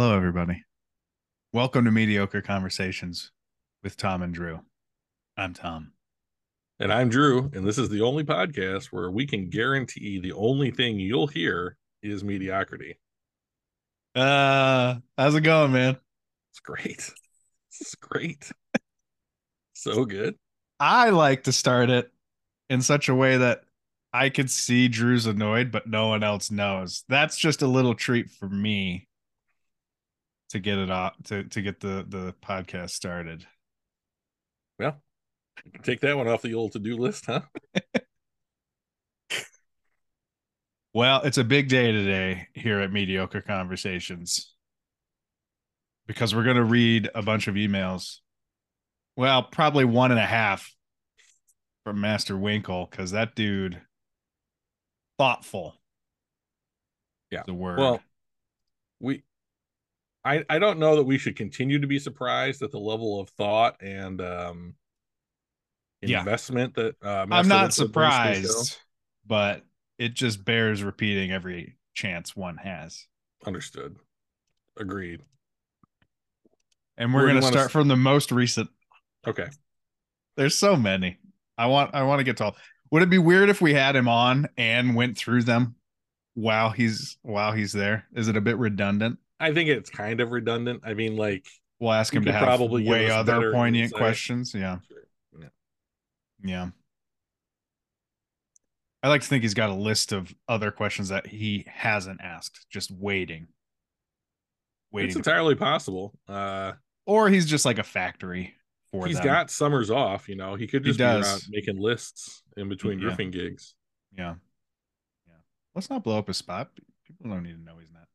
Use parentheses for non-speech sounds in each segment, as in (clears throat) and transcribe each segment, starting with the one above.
Hello, everybody. Welcome to Mediocre Conversations with Tom and Drew. I'm Tom. And I'm Drew, and this is the only podcast where we can guarantee the only thing you'll hear is mediocrity. Uh, how's it going, man? It's great. It's great. so good. I like to start it in such a way that I could see Drew's annoyed, but no one else knows. That's just a little treat for me to get it off to to get the the podcast started. Well, take that one off the old to-do list, huh? (laughs) well, it's a big day today here at Mediocre Conversations because we're going to read a bunch of emails. Well, probably one and a half from Master Winkle because that dude thoughtful. Yeah, the word. Well, we I, I don't know that we should continue to be surprised at the level of thought and um investment yeah. that uh, I'm not surprised, but it just bears repeating every chance one has. Understood. Agreed. And we're going to start from the most recent. Okay. There's so many. I want I want to get to all. Would it be weird if we had him on and went through them while he's while he's there? Is it a bit redundant? I think it's kind of redundant. I mean, like we'll ask him to have probably way other poignant insight. questions. Yeah. Sure. yeah. Yeah. I like to think he's got a list of other questions that he hasn't asked, just waiting. Waiting. It's entirely possible. Uh or he's just like a factory for He's them. got summers off, you know. He could just he be around making lists in between yeah. riffing gigs. Yeah. Yeah. Let's not blow up his spot. People don't need to know he's not.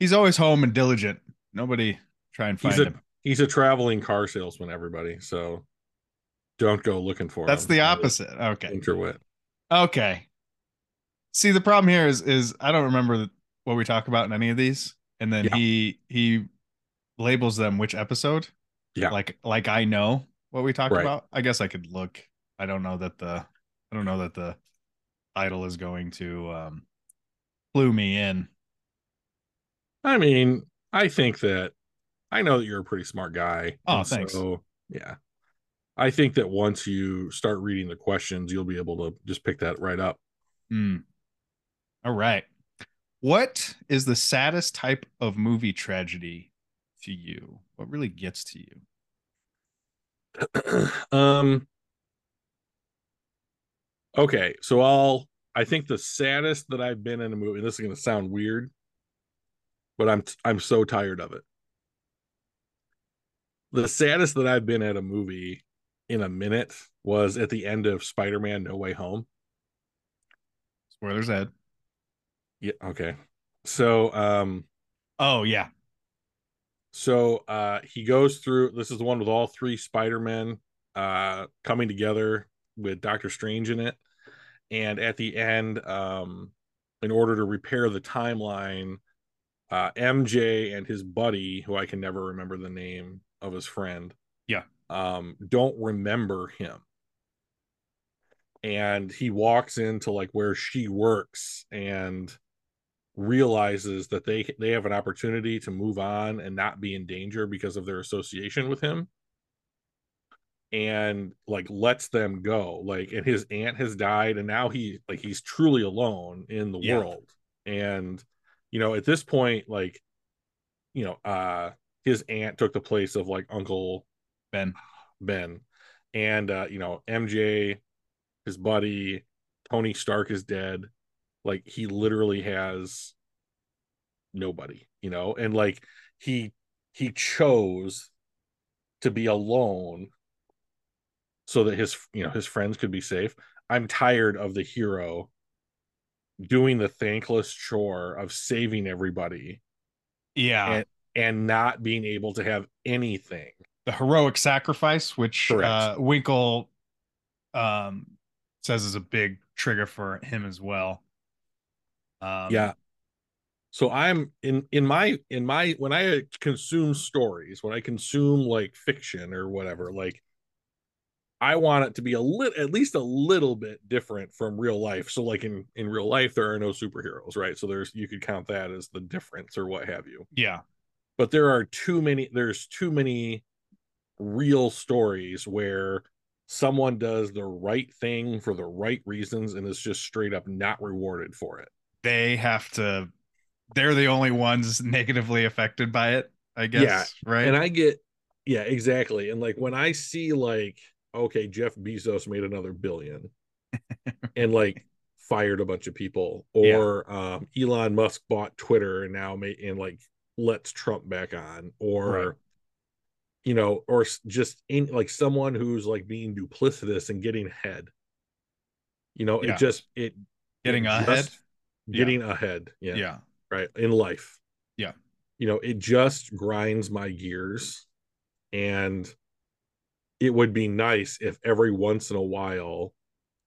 He's always home and diligent. Nobody try and find he's a, him. He's a traveling car salesman, everybody. So don't go looking for him. That's him. the opposite. Okay. Interwit. Okay. See, the problem here is is I don't remember what we talk about in any of these, and then yeah. he he labels them which episode. Yeah. Like like I know what we talked right. about. I guess I could look. I don't know that the I don't know that the title is going to um clue me in I mean, I think that I know that you're a pretty smart guy. Oh, thanks. So, yeah. I think that once you start reading the questions, you'll be able to just pick that right up. Mm. All right. What is the saddest type of movie tragedy to you? What really gets to you? (clears throat) um Okay, so I'll I think the saddest that I've been in a movie, and this is going to sound weird, but I'm I'm so tired of it. The saddest that I've been at a movie in a minute was at the end of Spider-Man No Way Home. Spoilers ahead. Yeah, okay. So um oh yeah. So uh he goes through this is the one with all three Spider-Men uh coming together with Doctor Strange in it. And at the end, um, in order to repair the timeline, uh, MJ and his buddy, who I can never remember the name of his friend, yeah, um, don't remember him. And he walks into like where she works and realizes that they they have an opportunity to move on and not be in danger because of their association with him. And like lets them go. Like and his aunt has died and now he like he's truly alone in the yeah. world. And you know, at this point, like, you know, uh his aunt took the place of like Uncle Ben. Ben. And uh, you know, MJ, his buddy, Tony Stark is dead. Like he literally has nobody, you know, and like he he chose to be alone so that his you know his friends could be safe. I'm tired of the hero doing the thankless chore of saving everybody yeah. and, and not being able to have anything. The heroic sacrifice which uh, winkle um says is a big trigger for him as well. Um, yeah. So i'm in in my in my when i consume stories when i consume like fiction or whatever like I want it to be a little, at least a little bit different from real life. So, like in in real life, there are no superheroes, right? So there's you could count that as the difference or what have you. Yeah. But there are too many. There's too many real stories where someone does the right thing for the right reasons and is just straight up not rewarded for it. They have to. They're the only ones negatively affected by it. I guess. Yeah, Right. And I get, yeah, exactly. And like when I see like, okay, Jeff Bezos made another billion, (laughs) and like fired a bunch of people, or um, Elon Musk bought Twitter and now made and like lets Trump back on, or Right. you know, or just in like someone who's like being duplicitous and getting ahead. You know, Yeah. it just it Getting ahead. getting ahead. Yeah, yeah. right in life. Yeah. you know, it just grinds my gears, and it would be nice if every once in a while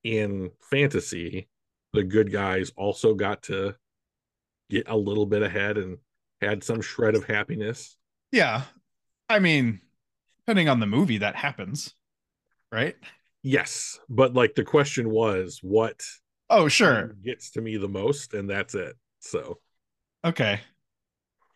in fantasy the good guys also got to get a little bit ahead and had some shred of happiness Yeah. I mean, depending on the movie, that happens, right? yes but like the question was what Oh, sure. gets to me the most and that's it so Okay.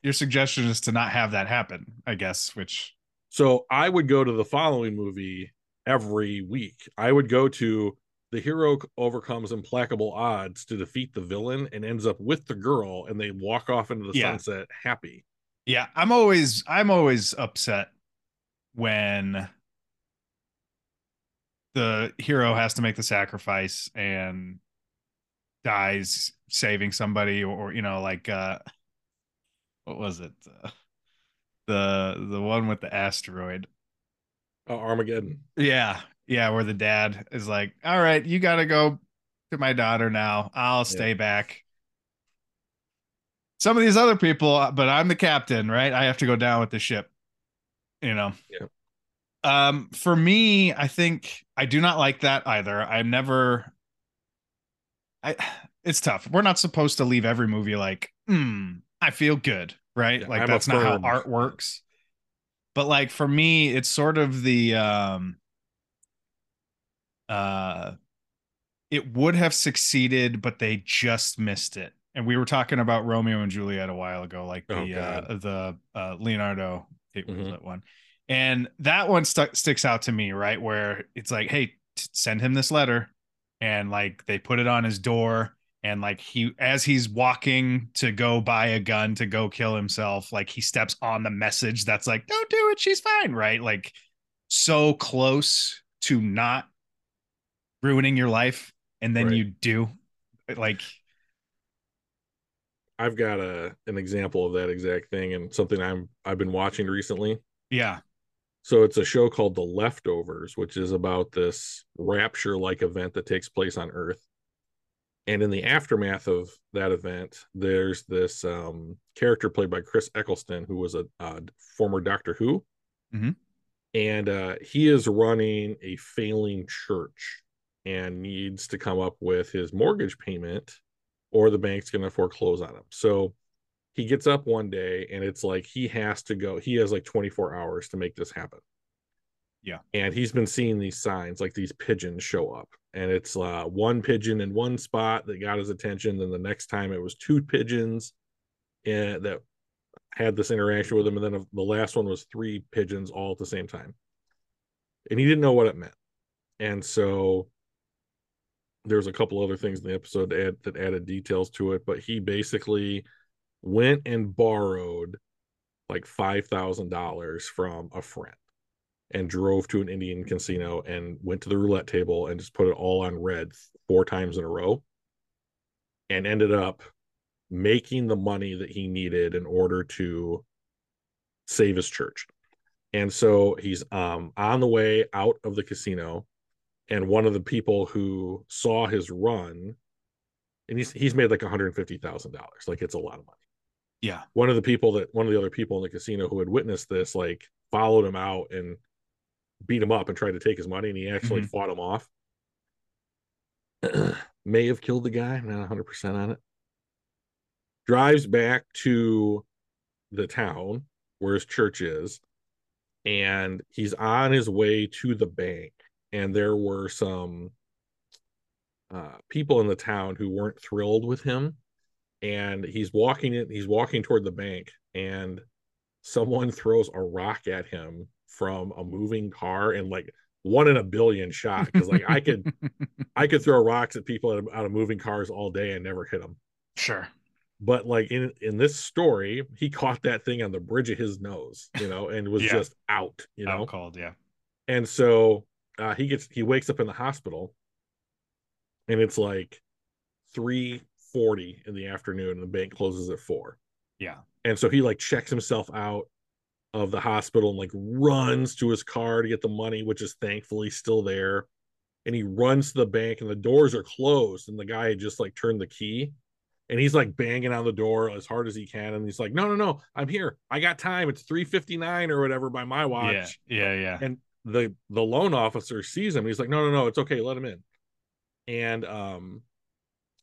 Your suggestion is to not have that happen, I guess, which so i would go to the following movie every week. I would go to the hero overcomes implacable odds to defeat the villain and ends up with the girl and they walk off into the Yeah. sunset happy. Yeah, I'm always I'm always upset when the hero has to make the sacrifice and dies saving somebody or, or, you know like uh what was it? Uh, the the one with the asteroid uh, armageddon Yeah. Yeah. Where the dad is like, all right, you got to go to my daughter now. I'll stay back. Some of these other people, uh, but I'm the captain, right? I have to go down with the ship, you know? Yeah. Um, for me, I think I do not like that either. I'm never, I, (sighs) it's tough. We're not supposed to leave every movie like, hmm, I feel good, right? Yeah, like I'm that's not how art works. But like for me, it's sort of the um uh it would have succeeded, but they just missed it. And we were talking about Romeo and Juliet a while ago, like Oh, the uh the uh Leonardo Mhm. One. And that one stuck sticks out to me, right? Where it's like, hey, t- send him this letter. And like they put it on his door and like he as he's walking to go buy a gun to go kill himself like he steps on the message that's like don't do it she's fine right like so close to not ruining your life and then Right. you do uh, like I've got a an example of that exact thing and something I'm I've been watching recently. yeah So it's a show called The Leftovers, which is about this rapture like event that takes place on Earth. And in the aftermath of that event, there's this um, character played by Chris Eccleston, who was a, uh former Doctor Who. Mhm. And uh, he is running a failing church and needs to come up with his mortgage payment or the bank's going to foreclose on him. So he gets up one day and it's like he has to go he has like 24 hours to make this happen Yeah. and he's been seeing these signs like these pigeons show up. And it's uh one pigeon in one spot that got his attention. Then the next time it was two pigeons and that had this interaction with him. And then the last one was three pigeons all at the same time. And he didn't know what it meant. And so there's a couple other things in the episode add, that added details to it. But he basically went and borrowed like five thousand dollars from a friend and drove to an Indian casino and went to the roulette table and just put it all on red four times in a row and ended up making the money that he needed in order to save his church. And so he's um on the way out of the casino and one of the people who saw his run and he's he's made like $150,000 like it's a lot of money. Yeah. One of the people that one of the other people in the casino who had witnessed this like followed him out and beat him up and tried to take his money and he actually Mhm. fought him off (clears throat) may have killed the guy I'm not 100% on it drives back to the town where his church is and he's on his way to the bank and there were some uh, people in the town who weren't thrilled with him. And he's walking it. He's walking toward the bank, and someone throws a rock at him from a moving car, and like one in a billion shot. Because like I could, (laughs) I could throw rocks at people out of moving cars all day and never hit them. Sure. But like in in this story, he caught that thing on the bridge of his nose, you know, and was yeah. just out, you know, out called, yeah. And so uh, he gets he wakes up in the hospital and it's like 3:40 in the afternoon and the bank closes at 4. Yeah. And so he like checks himself out of the hospital and like runs to his car to get the money which is thankfully still there. And he runs to the bank and the doors are closed and the guy had just like turned the key. And he's like banging on the door as hard as he can and he's like no no no i'm here. I got time. It's 359 or whatever by my watch. yeah yeah yeah. And the the loan officer sees him. He's like no no no it's okay. Let him in. And um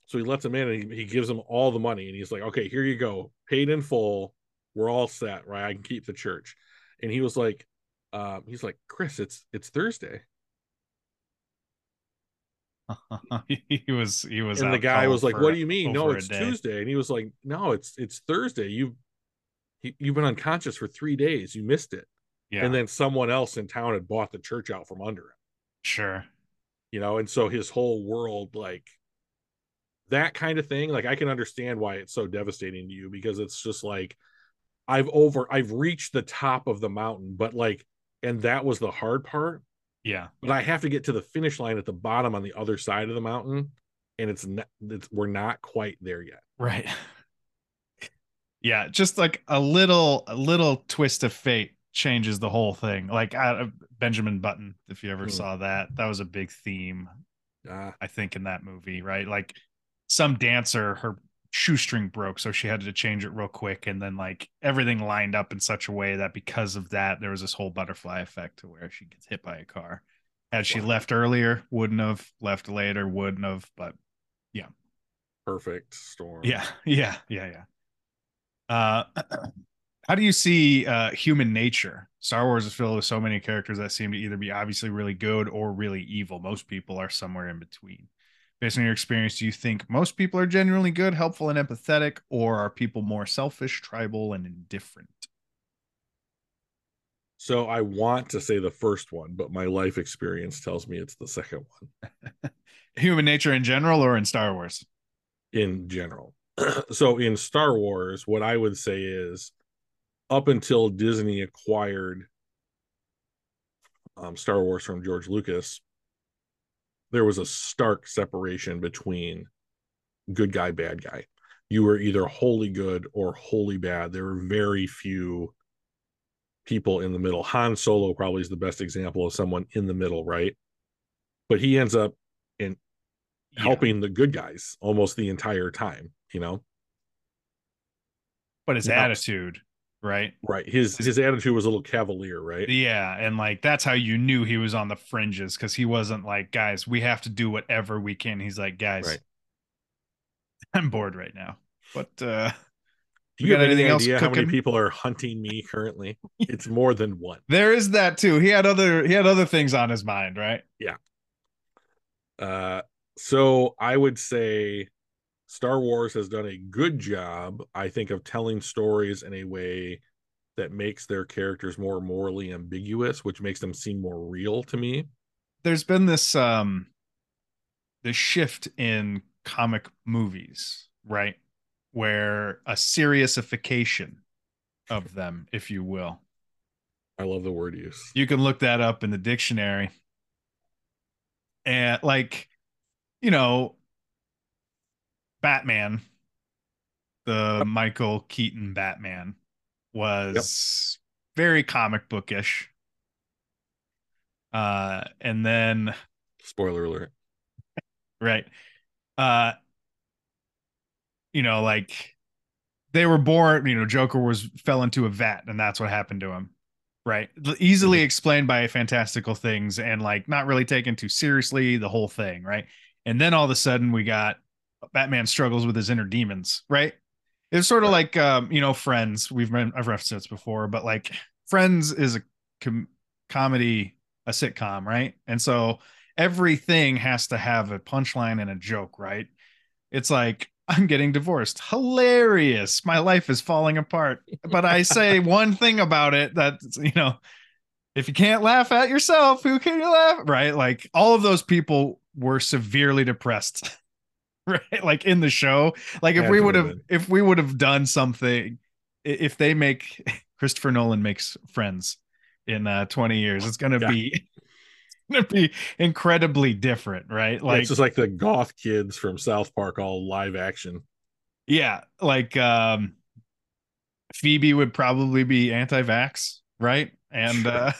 so he lets him in and he, he gives him all the money and he's like okay here you go. Paid in full we're all set right? I can keep the church. And he was like um he's like chris it's it's thursday. (laughs) He was he was and the guy was like what do you mean? No it's tuesday. And he was like no it's it's thursday. You've you've been unconscious for three days. You missed it. Yeah. and then someone else in town had bought the church out from under him. Sure. You know and so his whole world like that kind of thing like i can understand why it's so devastating to you because it's just like i've over i've reached the top of the mountain but like and that was the hard part. Yeah. But i have to get to the finish line at the bottom on the other side of the mountain and it's not it's, we're not quite there yet. Right. (laughs) Yeah just like a little a little twist of fate changes the whole thing. Like uh, benjamin button if you ever hmm. saw that that was a big theme uh, i think in that movie right? Like some dancer her shoestring broke so she had to change it real quick and then like everything lined up in such a way that because of that there was this whole butterfly effect to where she gets hit by a car. Had she wow. left earlier wouldn't have left later wouldn't have but yeah. Perfect storm. Yeah (laughs) yeah yeah yeah. Uh (clears throat) how do you see uh human nature? Star wars is filled with so many characters that seem to either be obviously really good or really evil. Most people are somewhere in between based on your experience, do you think most people are genuinely good, helpful, and empathetic, or are people more selfish, tribal, and indifferent? So I want to say the first one, but my life experience tells me it's the second one. (laughs) Human nature in general or in Star Wars? In general. (clears throat) so in Star Wars, what I would say is up until Disney acquired um, Star Wars from George Lucas, there was a stark separation between good guy, bad guy. You were either wholly good or wholly bad. There were very few people in the middle. Han Solo probably is the best example of someone in the middle, right? But he ends up in yeah. helping the good guys almost the entire time, you know. But his now, attitude right? Right. His his attitude was a little cavalier, right? Yeah, and like that's how you knew he was on the fringes because he wasn't like, guys, we have to do whatever we can. He's like, guys, right. (laughs) I'm bored right now. But uh do you, you got anything else? How many people are hunting me currently? (laughs) It's more than one. There is that too. He had other he had other things on his mind, right? Yeah. Uh so I would say Star Wars has done a good job, I think, of telling stories in a way that makes their characters more morally ambiguous, which makes them seem more real to me. There's been this um this shift in comic movies, right? Where a seriousification of (laughs) them, if you will. I love the word use. You can look that up in the dictionary. And like, you know, Batman, the. Michael Keaton Batman, was yep. very comic bookish. Uh, and then spoiler alert. Right. Uh, you know, like they were born, you know, Joker was fell into a vat and that's what happened to him. Right. Easily mm-hmm. explained by fantastical things and like not really taken too seriously the whole thing. Right. And then all of a sudden we got Batman struggles with his inner demons, right? It's sort of like um, you know, Friends. We've been I've referenced this before, but like Friends is a com- comedy a sitcom, right? And so everything has to have a punchline and a joke, right? It's like I'm getting divorced. Hilarious. My life is falling apart. (laughs) But I say one thing about it that you know, if you can't laugh at yourself, who can you laugh? Right? Like all of those people were severely depressed. Right? (laughs) Like in the show. Like if we would have if we would have done something if they make (laughs) Christopher Nolan makes friends in uh 20 years, it's gonna yeah. be (laughs) gonna be incredibly different, right? Like yeah, it's just like the goth kids from South Park, all live action. Yeah, like um Phoebe would probably be anti-vax, right? And sure. uh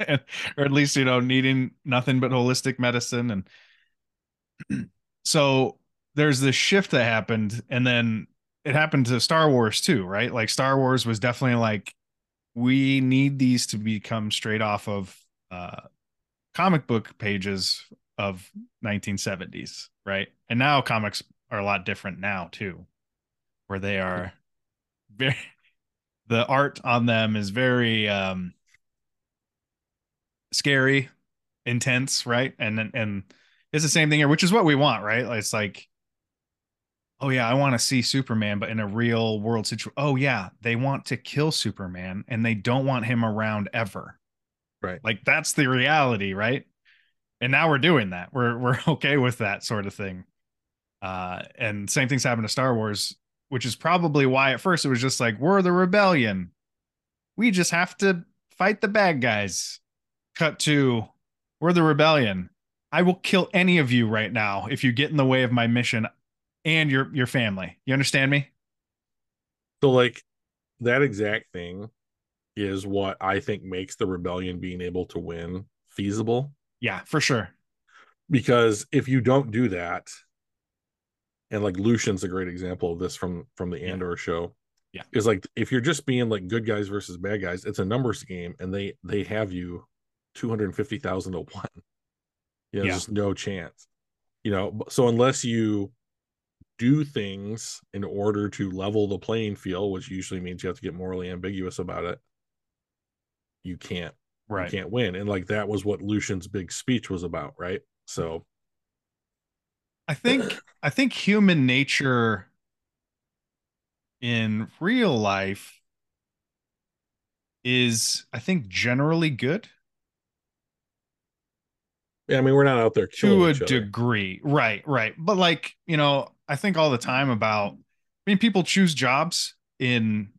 and, or at least you know needing nothing but holistic medicine and (clears throat) so there's this shift that happened and then it happened to Star Wars too, right? Like Star Wars was definitely like we need these to become straight off of uh comic book pages of 1970s, right? And now comics are a lot different now too, where they are very (laughs) the art on them is very um scary, intense, right? And and it's the same thing here, which is what we want, right? It's like oh yeah, I want to see Superman, but in a real world situation. Oh yeah, they want to kill Superman and they don't want him around ever. Right. Like that's the reality, right? And now we're doing that. We're (laughs) we're okay with that sort of thing. Uh and same things happen to Star Wars, which is probably why at first it was just like we're the rebellion. We just have to fight the bad guys. Cut to we're the rebellion. I will kill any of you right now if you get in the way of my mission and your your family. You understand me? So like that exact thing is what I think makes the rebellion being able to win feasible. Yeah, for sure. Because if you don't do that, and like Luthen's a great example of this from from the Andor show. Yeah. Is like if you're just being like good guys versus bad guys, it's a numbers game and they they have you 250,000 to 1. You know, yeah. there's just no chance. You know, so unless you do things in order to level the playing field, which usually means you have to get morally ambiguous about it, you can't right. you can't win. And like that was what Luthen's big speech was about, right? So I think (clears throat) I think human nature in real life is I think generally good. Yeah, I mean we're not out there to a degree, right? Right, but like you know, I think all the time about. I mean, people choose jobs in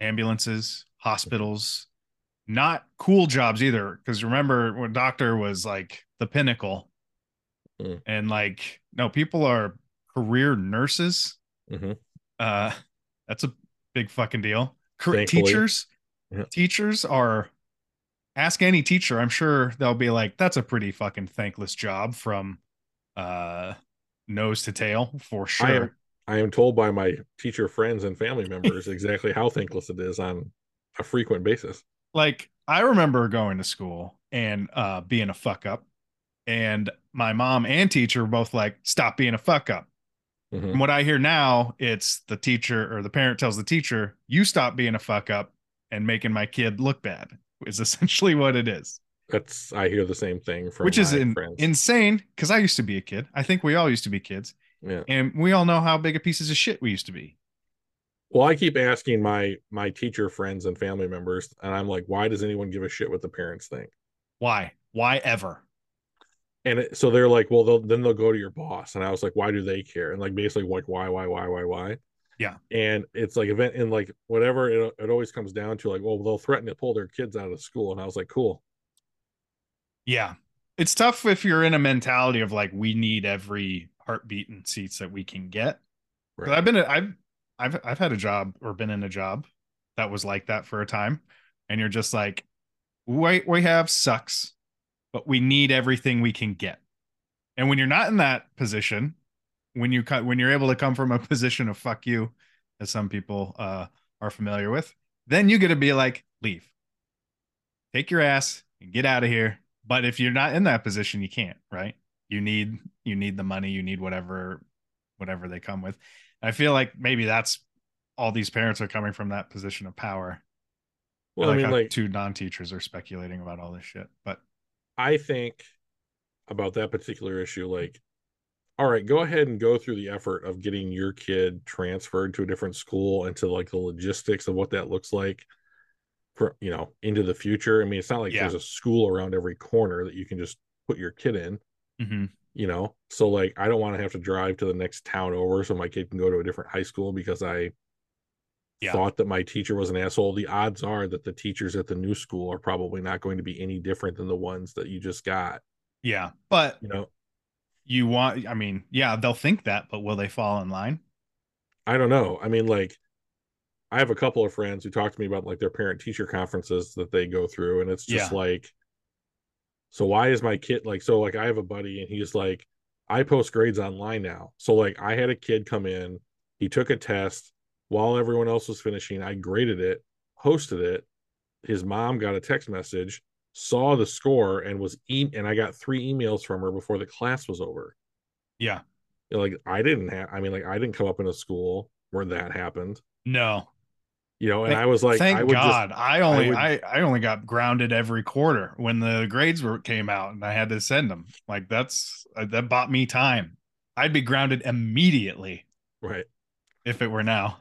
ambulances, hospitals, not cool jobs either. Because remember when doctor was like the pinnacle, mm. and like no, people are career nurses. Mm-hmm. Uh, that's a big fucking deal. teachers, yeah. teachers are. Ask any teacher. I'm sure they'll be like, "That's a pretty fucking thankless job." From uh nose to tail for sure. I am, I am told by my teacher friends and family members exactly how thankless it is on a frequent basis. Like I remember going to school and uh, being a fuck up, and my mom and teacher were both like, "Stop being a fuck up." Mm-hmm. And what I hear now, it's the teacher or the parent tells the teacher, "You stop being a fuck up and making my kid look bad." Is (laughs) essentially what it is. That's I hear the same thing from which is in, insane because I used to be a kid. I think we all used to be kids. Yeah. And we all know how big a pieces of shit we used to be. Well, I keep asking my my teacher friends and family members, and I'm like, why does anyone give a shit what the parents think? Why? Why ever? And it, so they're like, well, they'll, then they'll go to your boss, and I was like, why do they care? And like basically, like, why, why, why, why, why? Yeah. And it's like event and like whatever it, it always comes down to like, well, they'll threaten to pull their kids out of school, and I was like, cool. Yeah. It's tough if you're in a mentality of like we need every heartbeat and seats that we can get. Right. I've been I've I've I've had a job or been in a job that was like that for a time and you're just like what we have sucks but we need everything we can get. And when you're not in that position, when you cut when you're able to come from a (laughs) position of fuck you as some people uh are familiar with, then you get to be like leave. Take your ass and get out of here but if you're not in that position you can't right? You need you need the money you need whatever whatever they come with. I feel like maybe that's all these parents are coming from that position of power. Well like I mean like two non-teachers are speculating about all this shit but I think about that particular issue, like, all right, go ahead and go through the effort of getting your kid transferred to a different school and to like the logistics of what that looks like for you know into the future. I mean, it's not like Yeah. there's a school around every corner that you can just put your kid in, Mhm. you know. So like I don't want to have to drive to the next town over so my kid can go to a different high school because I Yeah. thought that my teacher was an asshole. The odds are that the teachers at the new school are probably not going to be any different than the ones that you just got, Yeah. But you know. you want, I mean, yeah, they'll think that, but will they fall in line? I don't know. I mean, like, I have a couple of friends who talk to me about like their parent teacher conferences that they go through, and it's just Yeah. like, so why is my kid like, so like, I have a buddy and he's like, I post grades online now. So, like, I had a kid come in, he took a test while everyone else was finishing. I graded it, posted it. His mom got a text message, saw the score, and was e- and I got three emails from her before the class was over. Yeah. Like, I didn't have, I mean, like, I didn't come up in a school where that happened No. You know and Thank- i was like Thank i would God. I only would- I, I only got grounded every quarter when the grades were came out and I had to send them. Like that's uh, that bought me time. I'd be grounded immediately right if it were now.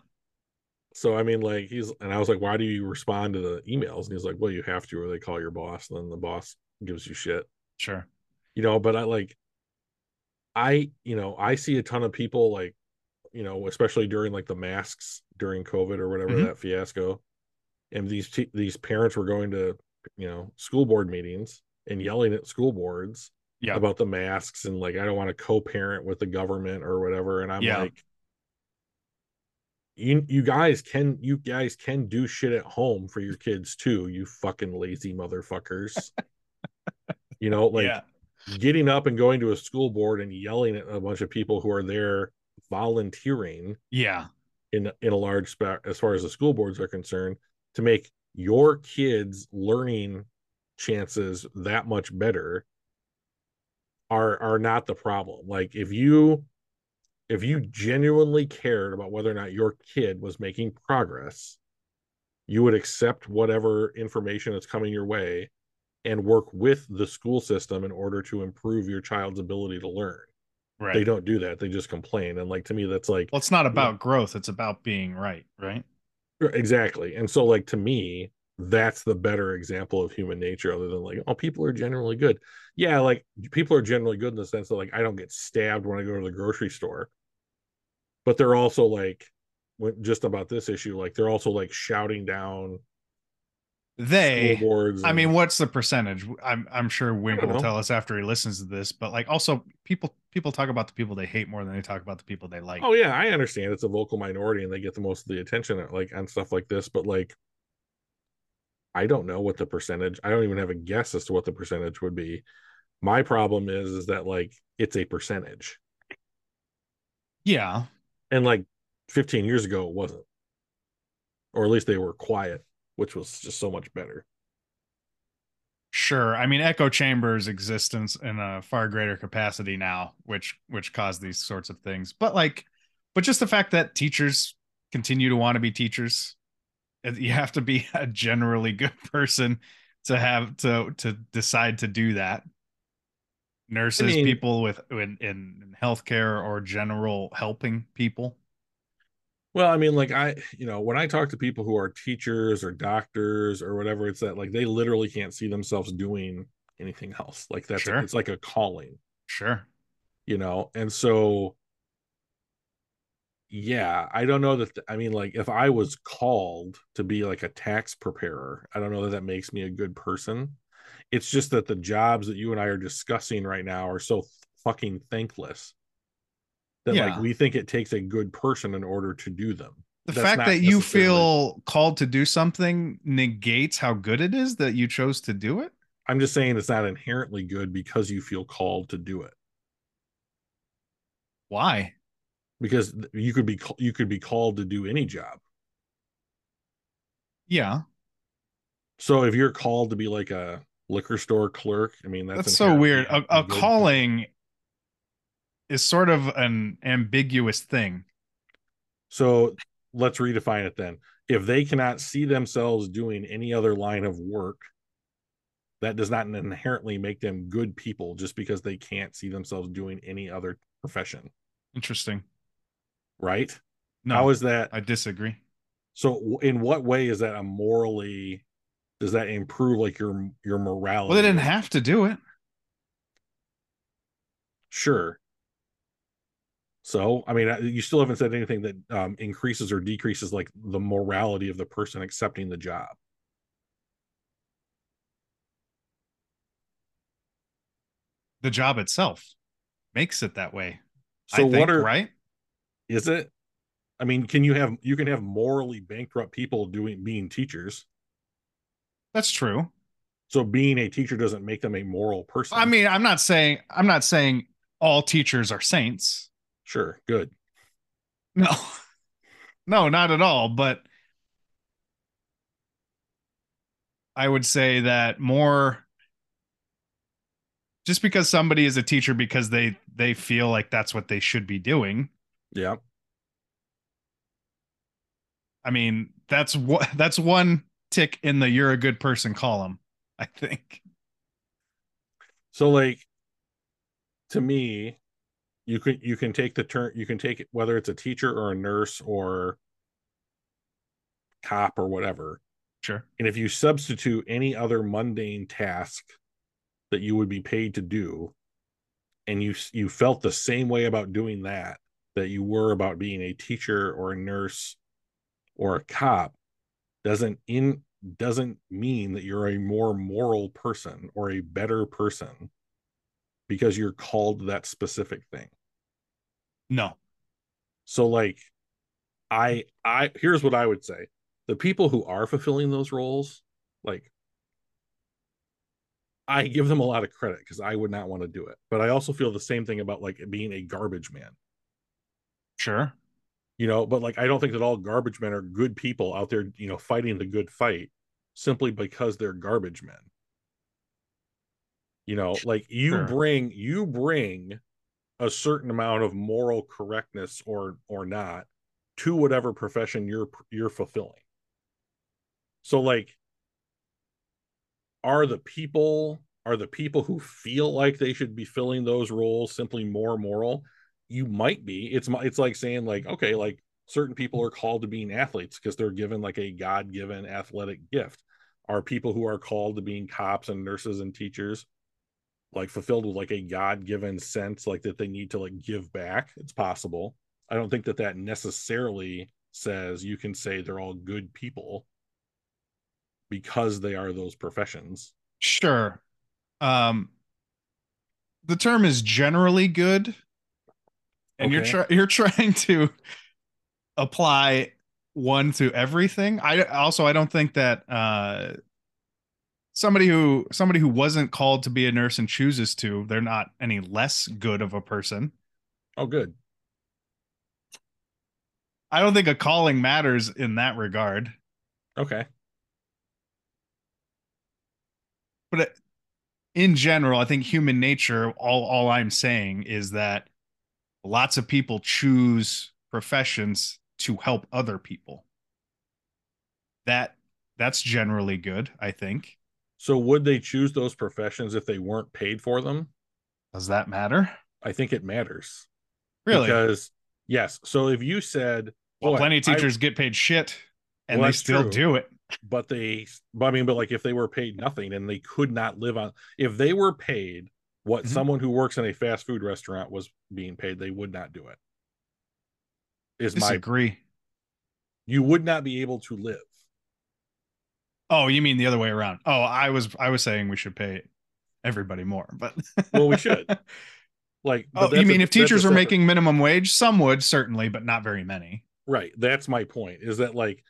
so i mean like he's and i was like why do you respond to the emails and he's like well you have to or they call your boss and then the boss gives you shit Sure. you know but i like i you know i see a ton of people like you know especially during like the masks during covid or whatever Mhm. that fiasco and these te- these parents were going to you know school board meetings and yelling at school boards Yeah. about the masks and like I don't want to co-parent with the government or whatever. And I'm Yeah. like, you you guys can you guys can do shit at home for your kids too, you fucking lazy motherfuckers. (laughs) you know, like yeah. getting up and going to a school board and yelling at a bunch of people who are there volunteering Yeah. In in a large as far as the school boards are concerned to make your kids learning chances that much better are are not the problem. Like if you if you genuinely cared about whether or not your kid was making progress you would accept whatever information is coming your way and work with the school system in order to improve your child's ability to learn Right. they don't do that they just complain and like to me that's like well, it's not about growth, it's about being right, right? Exactly. And so, like, to me, that's the better example of human nature, other than like, oh, people are generally good. Yeah, like, people are generally good in the sense that, like, I don't get stabbed when I go to the grocery store. But they're also like, just about this issue, like, they're also like shouting down They. I and- mean, what's the percentage? I'm I'm sure Wimp will know. tell us after he listens to this, but like also people people talk about the people they hate more than they talk about the people they like. oh, yeah, I understand it's a vocal minority and they get the most of the attention, like, on stuff like this. But, like, I don't know what the percentage, I don't even have a guess as to what the percentage would be. My problem is, is that, like, it's a percentage. Yeah. and like 15 years ago it wasn't or at least they were quiet which was just so much better Sure. I mean, echo chambers existence in a far greater capacity now, which which cause these sorts of things. But like, but just the fact that teachers continue to want to be teachers, you have to be (laughs) a generally good person to have to to decide to do that. Nurses, mean- people with in, in healthcare or general helping people. Well i mean like i you know when i talk to people who are teachers or doctors or whatever it's that like they literally can't see themselves doing anything else. Like that's Sure. it's like a calling. Sure. you know? And so yeah i don't know that i mean like if i was called to be like a tax preparer i don't know that that makes me a good person. It's just that the jobs that you and i are discussing right now are so fucking thankless that Yeah. like we think it takes a good person in order to do them The That's fact that you feel called to do something negates how good it is that you chose to do it. i'm just saying it's not inherently good because you feel called to do it Why? because you could be you could be called to do any job Yeah. So if you're called to be like a liquor store clerk, I mean that's, That's, so weird. A, a calling is sort of an ambiguous thing. So let's redefine it then. If they cannot see themselves doing any other line of work, that does not inherently make them good people just because they can't see themselves doing any other profession Interesting. right No, how is that I disagree. so in what way is that a morally does that improve like your your morality Well, they didn't have to do it. sure so i mean you still haven't said anything that um, increases or decreases like the morality of the person accepting the job The job itself makes it that way. so I think, what are right? is it i mean can you have you can have morally bankrupt people doing being teachers That's true. so being a teacher doesn't make them a moral person I mean, I'm not saying I'm not saying all teachers are saints. Sure good No. (laughs) No, not at all, but I would say that more just because somebody is a teacher because they they feel like that's what they should be doing. yeah I mean, that's what (laughs) that's one tick in the you're a good person column, I think. so like to me you can you can take the turn you can take it whether it's a teacher or a nurse or cop or whatever Sure. and if you substitute any other mundane task that you would be paid to do and you you felt the same way about doing that that you were about being a teacher or a nurse or a cop doesn't in doesn't mean that you're a more moral person or a better person because you're called that specific thing. No. so like i i here's what i would say. The people who are fulfilling those roles like i give them a lot of credit because i would not want to do it. But i also feel the same thing about like being a garbage man. Sure. you know but like i don't think that all garbage men are good people out there you know fighting the good fight simply because they're garbage men you know like you Sure. bring you bring a certain amount of moral correctness or or not to whatever profession you're you're fulfilling. So like are the people are the people who feel like they should be filling those roles simply more moral? You might be. It's it's like saying like okay like certain people are called to being athletes because they're given like a god-given athletic gift. Are people who are called to being cops and nurses and teachers like fulfilled with like a god-given sense like that they need to like give back it's possible i don't think that that necessarily says you can say they're all good people because they are those professions Sure. Um the term is generally good and you're Okay. trying (laughs) you're trying to apply one to everything. I also I don't think that uh somebody who somebody who wasn't called to be a nurse and chooses to, they're not any less good of a person. oh good I don't think a calling matters in that regard. okay but it- in general i think human nature all all i'm saying is that lots of people choose professions to help other people that that's generally good i think so would they choose those professions if they weren't paid for them? Does that matter? I think it matters. Really? Because yes. So if you said well "Boy, plenty of I- teachers get paid shit and Well, they still true. do it. But they but i mean but like if they were paid nothing and they could not live on if they were paid what Mhm. someone who works in a fast food restaurant was being paid they would not do it. Is my agree. you would not be able to live oh you mean the other way around. Oh i was i was saying we should pay everybody more but (laughs) Well, we should. like but oh you that's a- mean if teachers were separate- making minimum wage some would certainly but not very many. Right. That's my point is that like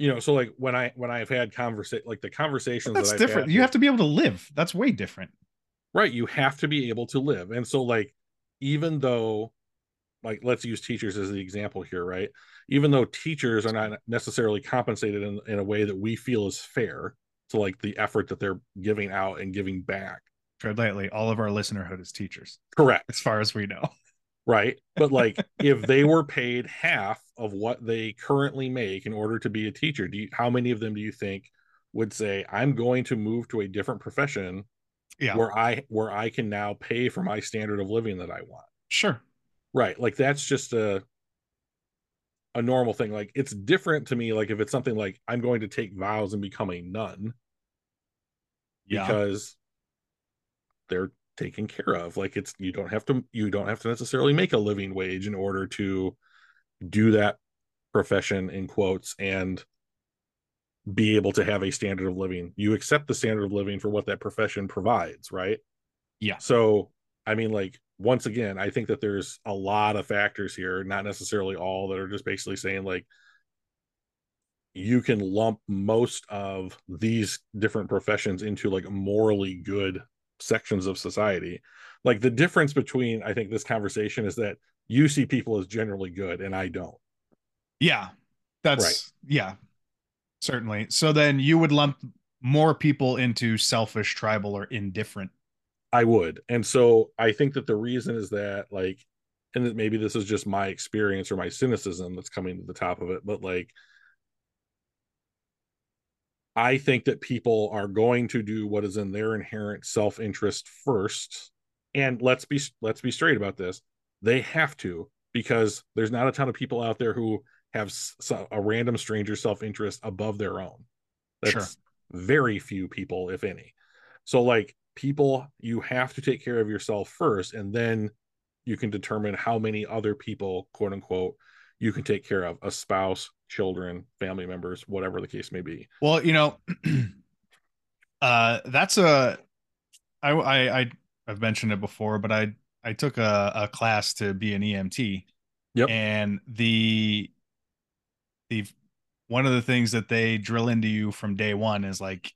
you know so like when i when i've had conversation like the conversations that's that I've different. had you have to be able to live. That's way different. Right. You have to be able to live. And so like even though like let's use teachers as the example here right even though teachers are not necessarily compensated in, in a way that we feel is fair to like the effort that they're giving out and giving back. Tread lightly. All of our listenerhood is teachers correct. as far as we know. Right. But like (laughs) if they were paid half of what they currently make in order to be a teacher do you how many of them do you think would say i'm going to move to a different profession Yeah. where i where i can now pay for my standard of living that i want Sure. right. Like that's just a a normal thing. Like it's different to me like if it's something like i'm going to take vows and become a nun. Yeah. because they're taken care of. Like it's you don't have to you don't have to necessarily make a living wage in order to do that profession in quotes and be able to have a standard of living. You accept the standard of living for what that profession provides right? Yeah. so i mean like once again i think that there's a lot of factors here not necessarily all that are just basically saying like you can lump most of these different professions into like morally good sections of society like the difference between i think this conversation is that you see people as generally good and i don't Yeah. That's right. yeah. Certainly. So then you would lump more people into selfish, tribal, or indifferent. I would. And so I think that the reason is that like and that maybe this is just my experience or my cynicism that's coming to the top of it, but like I think that people are going to do what is in their inherent self-interest first. And let's be let's be straight about this. They have to because there's not a ton of people out there who have a random stranger self-interest above their own. That's Sure. very few people if any. So like people you have to take care of yourself first and then you can determine how many other people quote unquote you can take care of a spouse children family members whatever the case may be Well, you know, (clears throat) uh, that's a I I I I've mentioned it before, but I I took a, a class to be an EMT. Yep. And the the one of the things that they drill into you from day one is like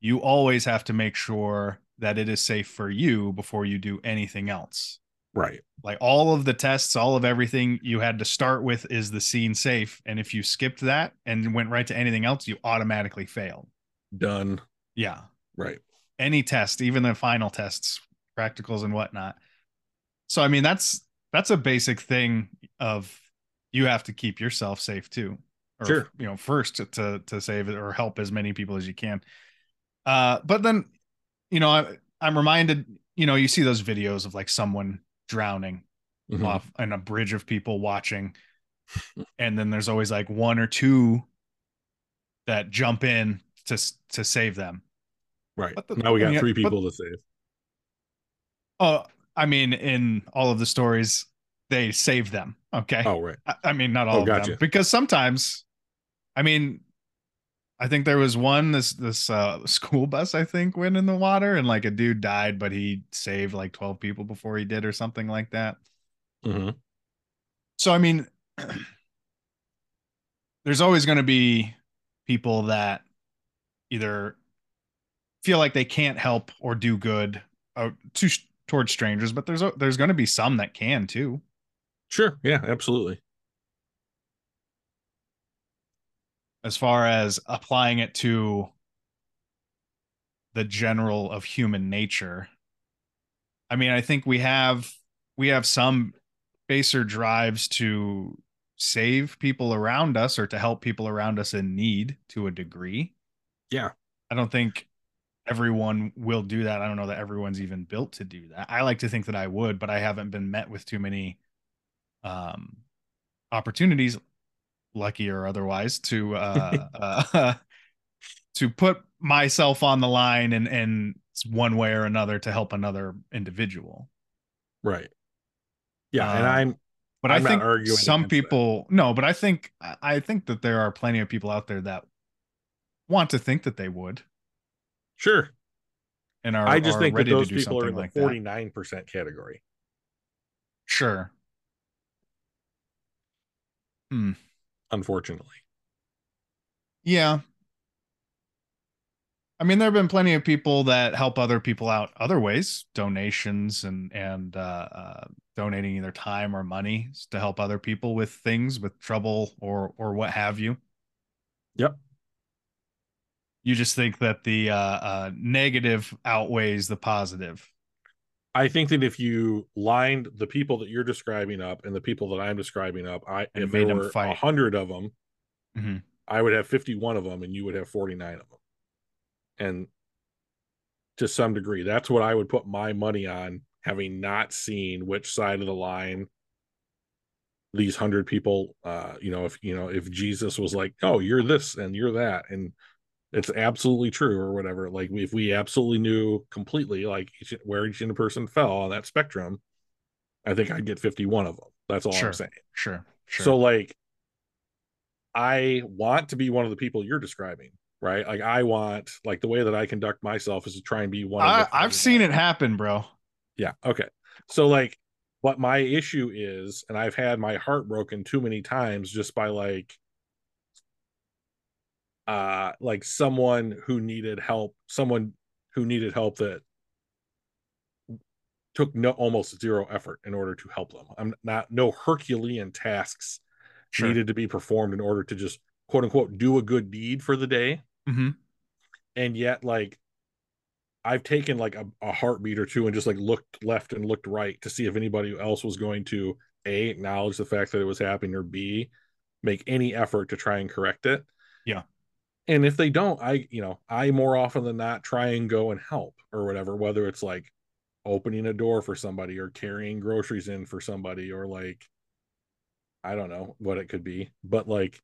you always have to make sure that it is safe for you before you do anything else. right Like all of the tests, all of everything you had to start with is the scene safe. And if you skipped that and went right to anything else, you automatically failed. done Yeah. right Any test, even the final tests, practicals and whatnot. So I mean that's that's a basic thing of you have to keep yourself safe too. Or Sure. you know, first to to, save it or help as many people as you can. Uh but then you know, I, I'm reminded, you know, you see those videos of like someone drowning Mhm. off and a bridge of people watching. And then there's always like one or two that jump in to to save them. Right. The- now we got three but- people to save. Oh i mean in all of the stories they save them okay? Oh right. I, I mean not all Oh, of gotcha. them because sometimes i mean i think there was one this this uh (laughs) school bus i think went in the water and like a dude died but he saved like 12 people before he did or something like that Mhm. So I mean, (clears throat) there's always going to be people that either feel like they can't help or do good uh, to towards strangers, but there's there's going to be some that can too. sure yeah absolutely As far as applying it to the general of human nature, I mean, I think we have we have some baser drives to save people around us or to help people around us in need to a degree. Yeah. I don't think everyone will do that. I don't know that everyone's even built to do that. I like to think that I would, but I haven't been met with too many um opportunities lucky or otherwise to (laughs) uh, uh (laughs) to put myself on the line and and one way or another to help another individual. right yeah and Uh, i'm But I'm I think some that. people no, but I think I think that there are plenty of people out there that want to think that they would sure and are i just are think that those people are in the like 49% category Sure. Unfortunately Yeah. I mean, there have been plenty of people that help other people out other ways, donations and and uh, uh, donating either time or money to help other people with things, with trouble or or what have you. Yep. You just think that the uh, uh, negative outweighs the positive. I think that if you lined the people that you're describing up and the people that I'm describing up, I And if made there were a hundred of them, Mhm. I would have 51 of them, and you would have 49 of them. and to some degree that's what i would put my money on having not seen which side of the line these hundred people uh you know if you know if jesus was like oh you're this and you're that and it's absolutely true or whatever like if we absolutely knew completely like each, where each person fell on that spectrum i think i'd get 51 of them that's all Sure. i'm saying Sure. Sure. so like i want to be one of the people you're describing right like i want like the way that i conduct myself is to try and be one of I, the I've seen it happen, bro. yeah okay so like what my issue is and i've had my heart broken too many times just by like uh like someone who needed help someone who needed help that took no almost zero effort in order to help them i'm not no herculean tasks Sure. needed to be performed in order to just quote unquote do a good deed for the day hmm and yet like i've taken like a, a heartbeat or two and just like looked left and looked right to see if anybody else was going to a acknowledge the fact that it was happening or b make any effort to try and correct it Yeah. And if they don't i you know i more often than not try and go and help or whatever whether it's like opening a door for somebody or carrying groceries in for somebody or like i don't know what it could be but like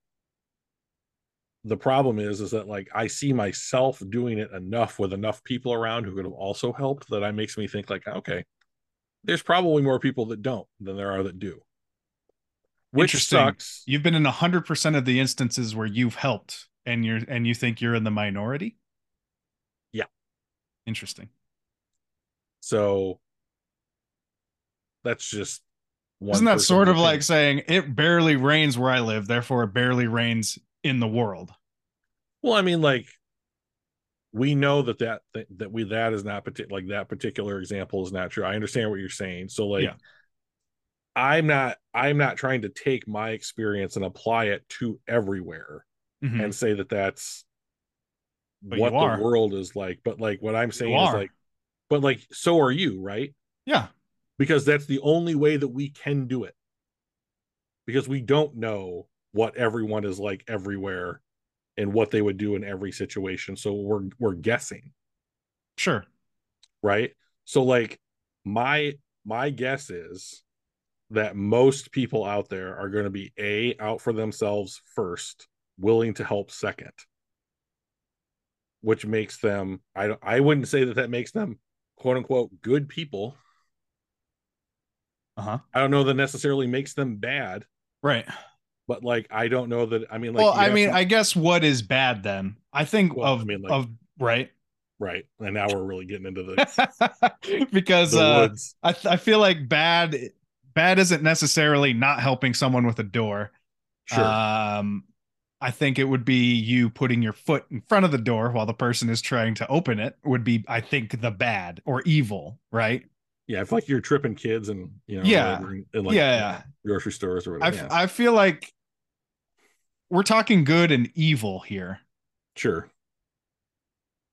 the problem is is that like i see myself doing it enough with enough people around who could have also helped that I makes me think like ah, okay there's probably more people that don't than there are that do. Which sucks. You've been in hundred percent of the instances where you've helped, and you're and you think you're in the minority. Yeah. Interesting. so that's just one Isn't that sort of like saying it barely rains where I live, therefore it barely rains in the world? well i mean like we know that that that, that we that is not partic- like that particular example is not true i understand what you're saying so like Yeah. i'm not i'm not trying to take my experience and apply it to everywhere Mhm. and say that that's But what the world is like but like what i'm saying You is are. like but like so are you right Yeah. because that's the only way that we can do it because we don't know what everyone is like everywhere and what they would do in every situation so we're we're guessing Sure. right so like my my guess is that most people out there are going to be a out for themselves first willing to help second which makes them i i wouldn't say that that makes them quote unquote good people Uh huh. i don't know that necessarily makes them bad Right. but like i don't know that i mean like well, I mean, to- I guess what is bad then? I think Well, of I mean, like- of right right and now we're really getting into the, (laughs) because the uh, woods I th- I feel like bad bad isn't necessarily not helping someone with a door. sure Um, I think it would be you putting your foot in front of the door while the person is trying to open it would be, I think, the bad or evil, right? yeah if like you're tripping kids and you know Yeah. whatever, in, in, like Yeah, yeah. grocery stores or I, whatever f- yeah. I feel like we're talking good and evil here. sure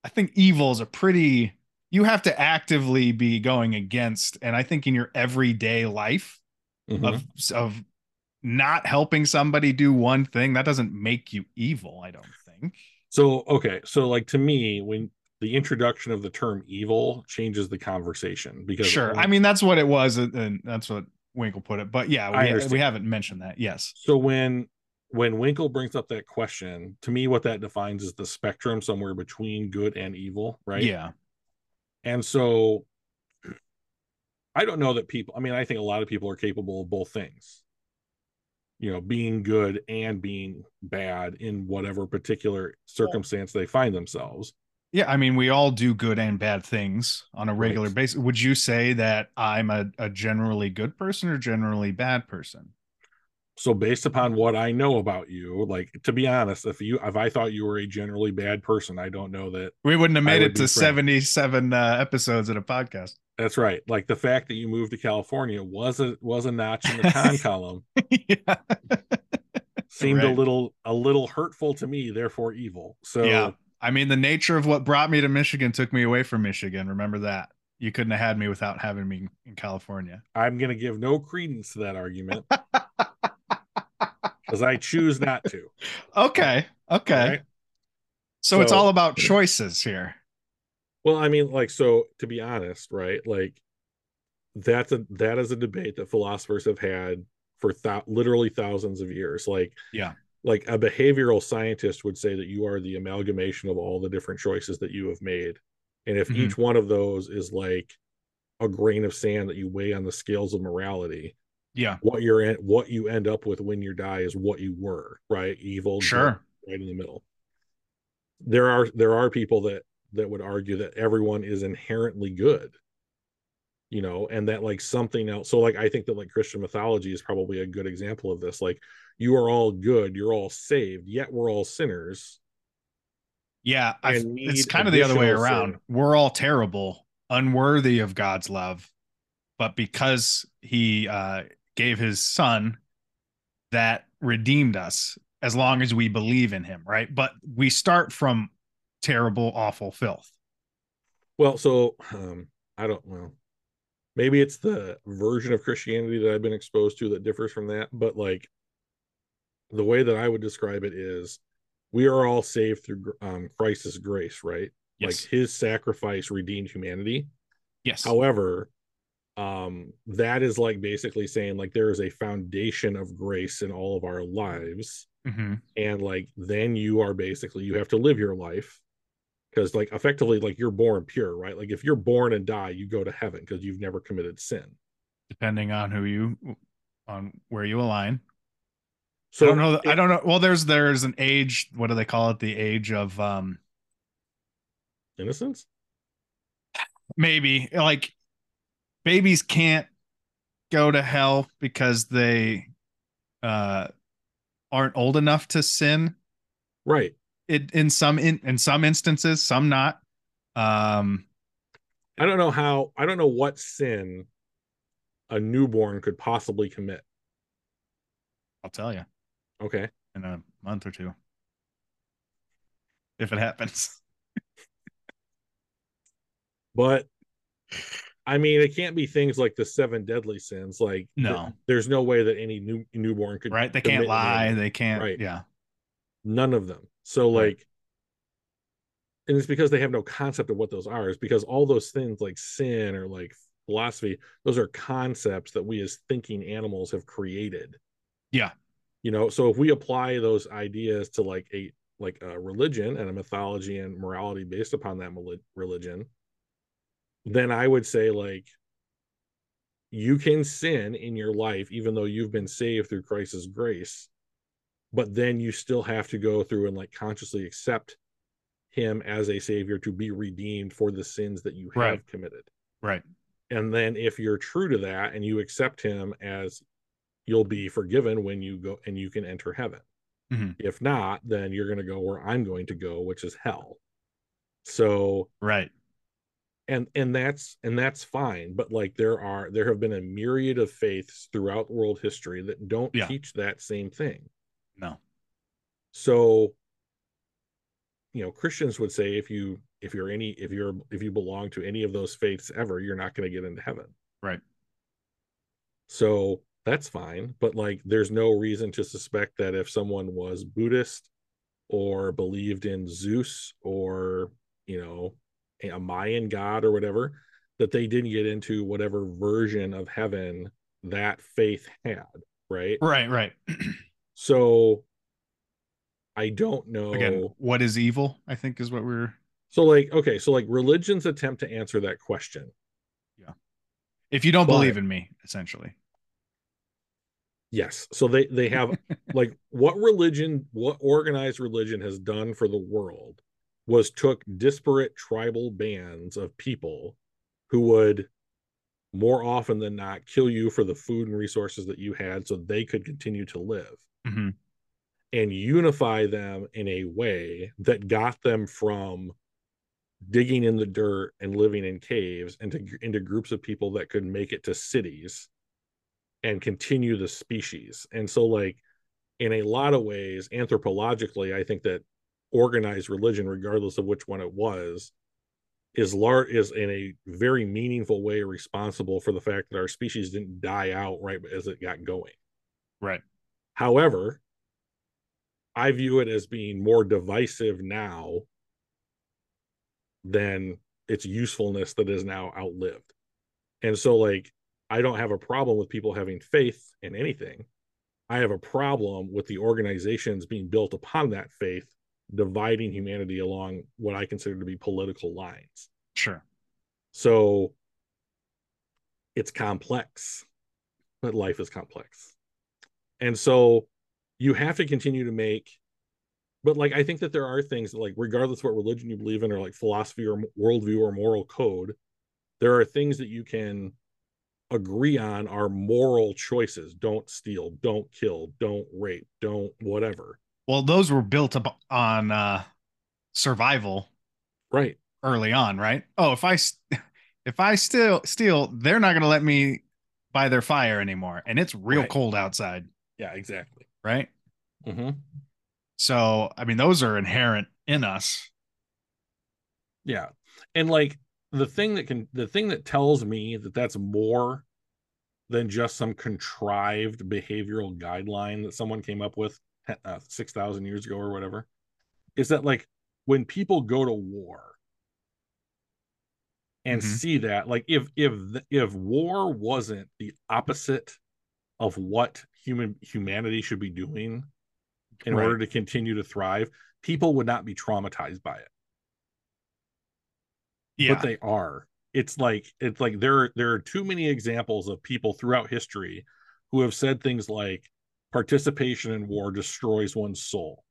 I think evil is a pretty you have to actively be going against, and I think in your everyday life Mhm. of of not helping somebody do one thing that doesn't make you evil. I don't think. So okay, so like to me, when the introduction of the term evil changes the conversation because Sure, I mean that's what it was, and- that's what Winkle put it. But yeah, we, we haven't mentioned that. Yes. so when when Winkle brings up that question, to me, what that defines is the spectrum somewhere between good and evil, right? Yeah. And so (clears throat) I don't know that people, I mean, I think a lot of people are capable of both things, you know, being good and being bad in whatever particular circumstance they find themselves. Yeah, I mean, we all do good and bad things on a regular Right. basis. Would you say that I'm a, a generally good person or generally bad person? So based upon what I know about you, like to be honest, if you if I thought you were a generally bad person, I don't know that We wouldn't have made would it to friends. 77 uh, episodes of a podcast. That's right. Like the fact that you moved to California was a was a notch in the con (laughs) column. yeah. Seemed a little a little hurtful to me, therefore evil. So yeah. I mean, the nature of what brought me to Michigan took me away from Michigan. Remember that. You couldn't have had me without having me in California. I'm gonna give no credence to that argument. (laughs) Because I choose not to. Okay. Okay. all right? So, it's all about choices here. Well, I mean, like, so to be honest, right? Like, that's a that is a debate that philosophers have had for thou- literally thousands of years. Like, Yeah. like a behavioral scientist would say that you are the amalgamation of all the different choices that you have made, and if Mhm. each one of those is like a grain of sand that you weigh on the scales of morality, Yeah. what you're in, what you end up with when you die is what you were, right? Evil, Sure. right in the middle. There are there are people that that would argue that everyone is inherently good, you know, and that like something else. So like I think that like Christian mythology is probably a good example of this. Like you are all good, you're all saved, yet we're all sinners. Yeah. I, it's kind of the other way around. sin. We're all terrible, unworthy of God's love. But because he uh, gave his son, that redeemed us as long as we believe in him, right? But we start from terrible, awful filth. Well, so um I don't well maybe it's the version of Christianity that I've been exposed to that differs from that, but like the way that I would describe it is we are all saved through um Christ's grace, right? Yes. Like his sacrifice redeemed humanity. yes. However, um that is like basically saying like there is a foundation of grace in all of our lives Mhm. and like then you are basically you have to live your life because like effectively like you're born pure right like if you're born and die you go to heaven because you've never committed sin Depending on who you, on where you align. so I don't know. I don't know. Well, there's there's an age. What do they call it? The age of um innocence maybe like babies can't go to hell because they uh aren't old enough to sin right it in some in, in some instances some not. Um i don't know how i don't know what sin a newborn could possibly commit. I'll tell you okay. In a month or two. If it happens. (laughs) But i mean it can't be things like the seven deadly sins like No. th- there's no way that any new newborn could right? They can't lie. them. they can't Right. yeah none of them. So like and it's because they have no concept of what those are. Is because all those things like sin or like philosophy those are concepts that we as thinking animals have created. Yeah. you know so if we apply those ideas to like a like a religion and a mythology and morality based upon that religion then i would say like you can sin in your life even though you've been saved through christ's grace but then you still have to go through and like consciously accept him as a savior to be redeemed for the sins that you have Right. committed right and then if you're true to that and you accept him as you'll be forgiven when you go and you can enter heaven Mhm. if not then you're going to go where i'm going to go which is hell so right and and that's and that's fine but like there are there have been a myriad of faiths throughout world history that don't Yeah. teach that same thing no. So you know christians would say if you if you're any if you're if you belong to any of those faiths ever you're not going to get into heaven. Right. so that's fine but like there's no reason to suspect that if someone was buddhist or believed in zeus or you know a mayan god or whatever that they didn't get into whatever version of heaven that faith had right? Right right (clears throat) so i don't know again what is evil i think is what we're So like okay, so like religions attempt to answer that question. Yeah. If you don't But- believe in me essentially Yes. So they they have (laughs) like what religion what organized religion has done for the world was took disparate tribal bands of people who would more often than not kill you for the food and resources that you had so they could continue to live Mhm. and unify them in a way that got them from digging in the dirt and living in caves into into groups of people that could make it to cities and continue the species. And so like in a lot of ways anthropologically I think that organized religion regardless of which one it was is large is in a very meaningful way responsible for the fact that our species didn't die out right as it got going. right However, I view it as being more divisive now than its usefulness that is now outlived. And so, like, I don't have a problem with people having faith in anything. I have a problem with the organizations being built upon that faith, dividing humanity along what I consider to be political lines. Sure. So it's complex, but life is complex. And so you have to continue to make but like I think that there are things that like regardless of what religion you believe in or like philosophy or worldview or moral code, there are things that you can agree on are moral choices. Don't steal, don't kill, don't rape, don't whatever. Well, those were built up on uh survival Right. early on, right? Oh, if I (laughs) if I still steal, they're not going to let me buy their fire anymore, and it's real Right. cold outside, Yeah, exactly. right? Mm-hmm. So, I mean, those are inherent in us. Yeah. And like the thing that can the thing that tells me that that's more than just some contrived behavioral guideline that someone came up with uh, 6000 years ago or whatever is that like when people go to war and Mhm. see that like if if if war wasn't the opposite of what human humanity should be doing in Right. order to continue to thrive people would not be traumatized by it Yeah. but they are it's like it's like there there are too many examples of people throughout history who have said things like participation in war destroys one's soul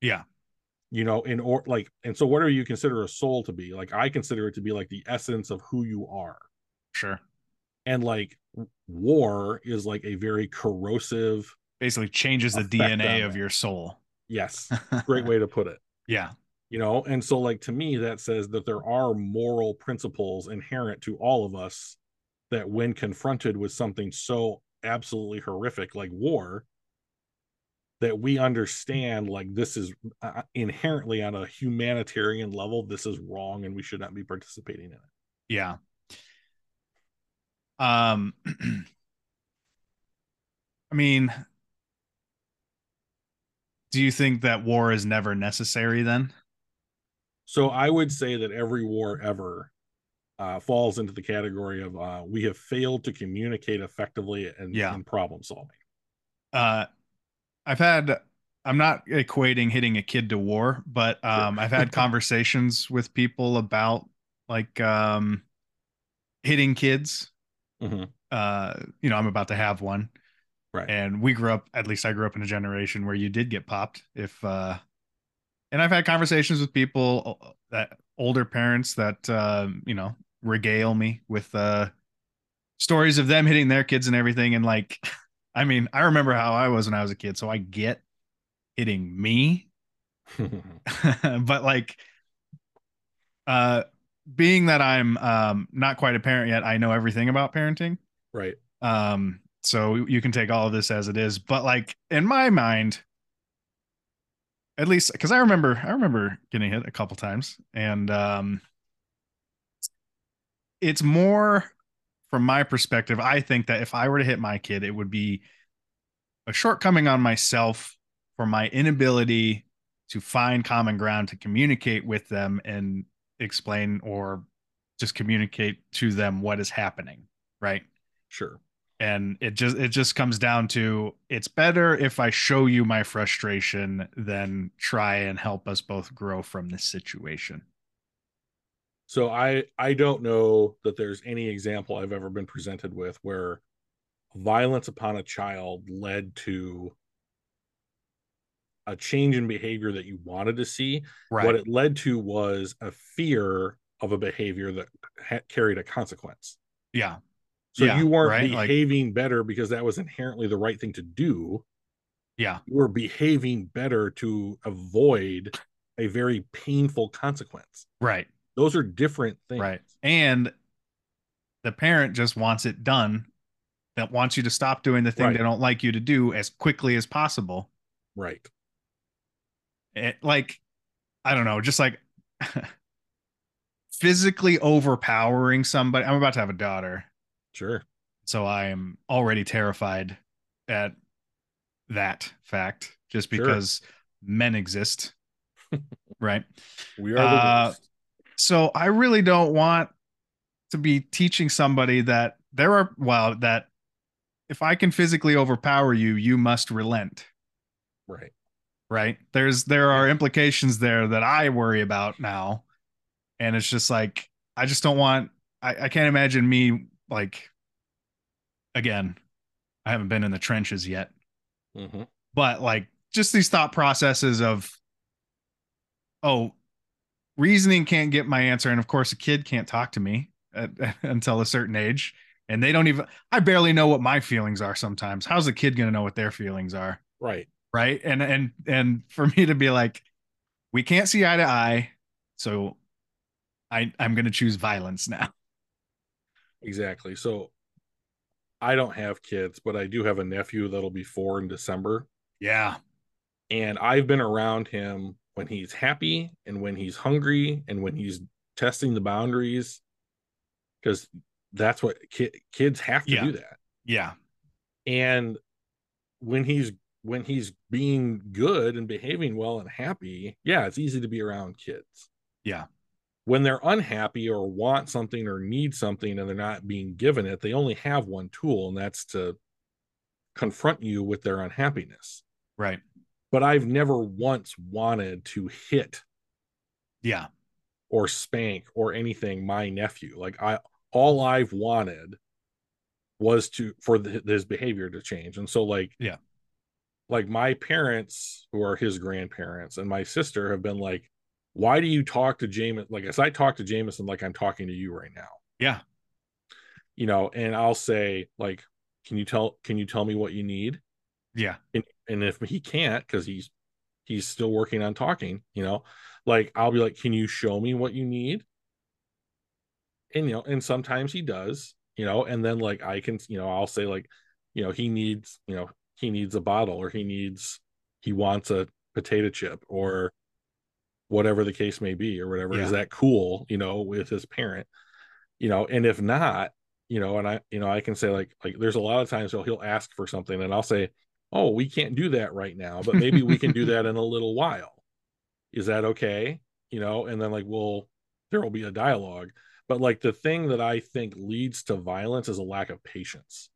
yeah. you know in or like and so whatever you consider a soul to be like i consider it to be like the essence of who you are Sure. and like war is like a very corrosive Basically changes the DNA of your soul. yes (laughs) great way to put it Yeah. you know and so like to me that says that there are moral principles inherent to all of us that when confronted with something so absolutely horrific like war that we understand like this is uh, inherently on a humanitarian level this is wrong and we should not be participating in it Yeah. Um (clears throat) I mean do you think that war is never necessary then? so i would say that every war ever uh, falls into the category of uh, we have failed to communicate effectively and, Yeah. and problem solving Uh I've had I'm not equating hitting a kid to war, but um I've had (laughs) conversations with people about like um hitting kids. Mhm. Uh you know, I'm about to have one. right and we grew up at least i grew up in a generation where you did get popped if uh and i've had conversations with people uh, that older parents that um you know regale me with uh stories of them hitting their kids and everything and like i mean i remember how i was when i was a kid so i get hitting me (laughs) (laughs) but like uh being that i'm um not quite a parent yet i know everything about parenting right um, so you can take all of this as it is, but like in my mind, at least because I remember I remember getting hit a couple times, and um, it's more from my perspective. I think that if I were to hit my kid, it would be a shortcoming on myself for my inability to find common ground to communicate with them and explain or just communicate to them what is happening, right? sure and it just it just comes down to it's better if i show you my frustration than try and help us both grow from this situation So I I don't know that there's any example I've ever been presented with where violence upon a child led to a change in behavior that you wanted to see. What it led to was a fear of a behavior that ha- carried a consequence. yeah So Yeah, you weren't right, like- behaving better because that was inherently the right thing to do. yeah You were behaving better to avoid a very painful consequence. right Those are different things. right and the parent just wants it done that wants you to stop doing the thing Right. they don't like you to do as quickly as possible Right. It, like i don't know just like (laughs) physically overpowering somebody i'm about to have a daughter Sure. so i am already terrified at that fact just Sure. because men exist (laughs) right We are Uh. So I really don't want to be teaching somebody that there are well that if I can physically overpower you, you must relent. Right. Right. There's there are implications there that I worry about now. And it's just like I just don't want I, I can't imagine me like again, I haven't been in the trenches yet. Mm-hmm. But like just these thought processes of oh, reasoning can't get my answer. And of course, a kid can't talk to me at, (laughs) until a certain age. And they don't even, I barely know what my feelings are sometimes. How's a kid going to know what their feelings are? Right. Right. And, and, and for me to be like, we can't see eye to eye. So I, I'm going to choose violence now. Exactly. So I don't have kids, but I do have a nephew that'll be four in December. Yeah. And I've been around him when he's happy and when he's hungry and when he's testing the boundaries because that's what ki- kids have to Yeah. do that Yeah. and when he's when he's being good and behaving well and happy yeah it's easy to be around kids Yeah. when they're unhappy or want something or need something and they're not being given it they only have one tool and that's to confront you with their unhappiness Right. but i've never once wanted to hit Yeah. or spank or anything my nephew like i all i've wanted was to for the, his behavior to change and so like Yeah. Like my parents who are his grandparents and my sister have been like why do you talk to jameson like as i talk to jameson like i'm talking to you right now Yeah. you know and i'll say like can you tell can you tell me what you need Yeah. and, and if he can't because he's he's still working on talking you know like i'll be like can you show me what you need and you know and sometimes he does you know and then like i can you know i'll say like you know he needs you know he needs a bottle or he needs he wants a potato chip or whatever the case may be or whatever. Yeah. is that cool you know with his parent? You know and if not you know and i you know i can say like like there's a lot of times he'll he'll ask for something and i'll say oh we can't do that right now but maybe we can do (laughs) that in a little while. Is that okay? You know and then like we'll there will be a dialogue. But like the thing that i think leads to violence is a lack of patience.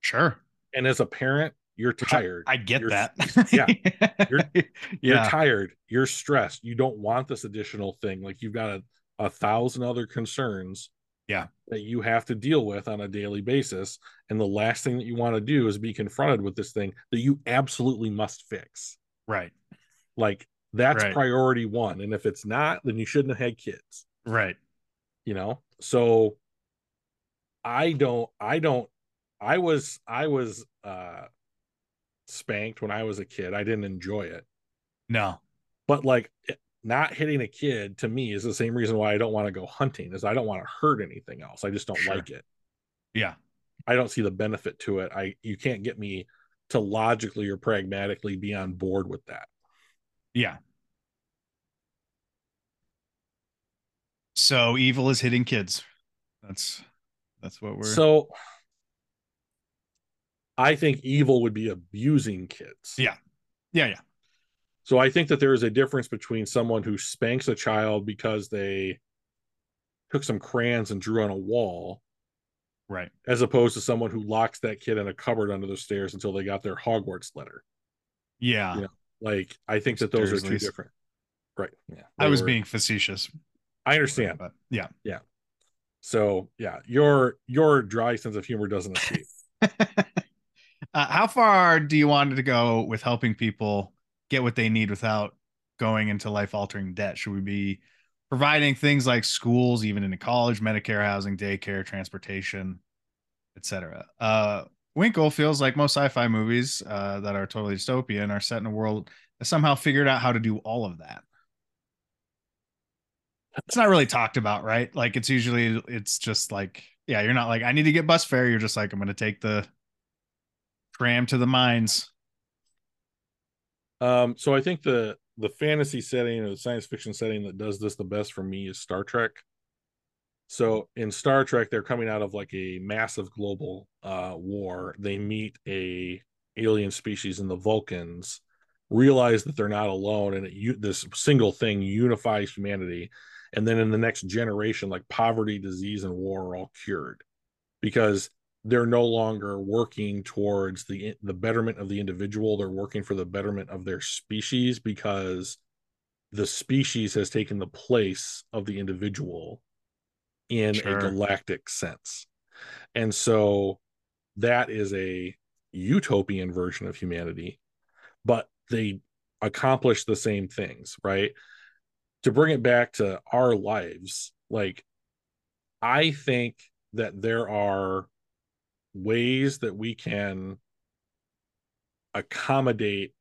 Sure. And as a parent you're Which I- tired I get You're- that. yeah. You're- (laughs) you're tired you're stressed you don't want this additional thing like you've got a, a thousand other concerns Yeah. that you have to deal with on a daily basis and the last thing that you want to do is be confronted with this thing that you absolutely must fix Right. like that's Right. priority one and if it's not then you shouldn't have had kids Right. you know so i don't i don't i was i was uh spanked when i was a kid i didn't enjoy it No. but like not hitting a kid to me is the same reason why i don't want to go hunting is i don't want to hurt anything else i just don't Sure. like it Yeah. i don't see the benefit to it i you can't get me to logically or pragmatically be on board with that Yeah. So evil is hitting kids. That's that's what we're so i think evil would be abusing kids Yeah. yeah, yeah. So I think that there is a difference between someone who spanks a child because they took some crayons and drew on a wall, Right. as opposed to someone who locks that kid in a cupboard under the stairs until they got their Hogwarts letter. Yeah. Yeah. Like I think that those are two different. Right. Yeah. I was were- being facetious. I understand. But yeah. So yeah, your your dry sense of humor doesn't escape. Uh, how far do you want to go with helping people get what they need without going into life altering debt? Should we be providing things like schools, even into college, Medicare, housing, daycare, transportation, etc.? Uh, Winkle feels like most sci-fi movies uh, that are totally dystopian are set in a world that somehow figured out how to do all of that. It's not really talked about, right? Like it's usually it's just like, yeah, you're not like I need to get bus fare. You're just like I'm going to take the tram to the mines. Um, so I think the the fantasy setting or the science fiction setting that does this the best for me is Star Trek. So in Star Trek, they're coming out of like a massive global uh, war. They meet a alien species in the Vulcans, realize that they're not alone, and it, this single thing unifies humanity. and then in the next generation like poverty disease and war are all cured because they're no longer working towards the the betterment of the individual they're working for the betterment of their species because the species has taken the place of the individual in sure. a galactic sense and so that is a utopian version of humanity but they accomplish the same things right to bring it back to our lives like i think that there are ways that we can accommodate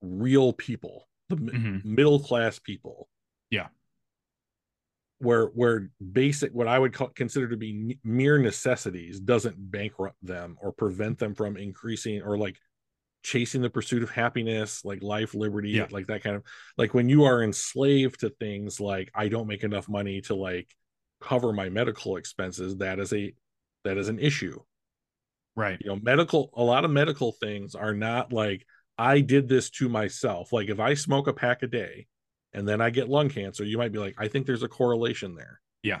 real people the mm-hmm. middle class people yeah where where basic what i would call, consider to be mere necessities doesn't bankrupt them or prevent them from increasing or like chasing the pursuit of happiness like life liberty yeah. like that kind of like when you are enslaved to things like i don't make enough money to like cover my medical expenses that is a that is an issue right. You know medical a lot of medical things are not like i did this to myself. Like if i smoke a pack a day and then i get lung cancer you might be like i think there's a correlation there. Yeah.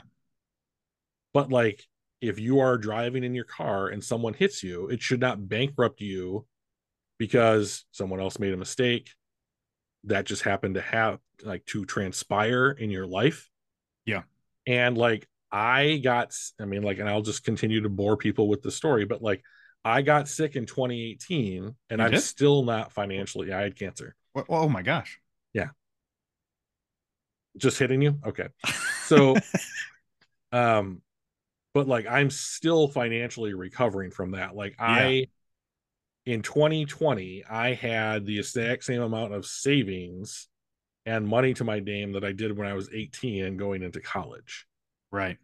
But like if you are driving in your car and someone hits you it should not bankrupt you because someone else made a mistake. That just happened to have like to transpire in your life. Yeah. And like I got, I mean, like, and I'll just continue to bore people with the story, but like, I got sick in 2018 and you I'm did? still not financially, I had cancer. Oh my gosh. Yeah. Just hitting you? Okay. (laughs) So, um, but like, I'm still financially recovering from that. Like, yeah. I, in 2020, I had the exact same amount of savings and money to my name that I did when I was 18 and going into college. Right.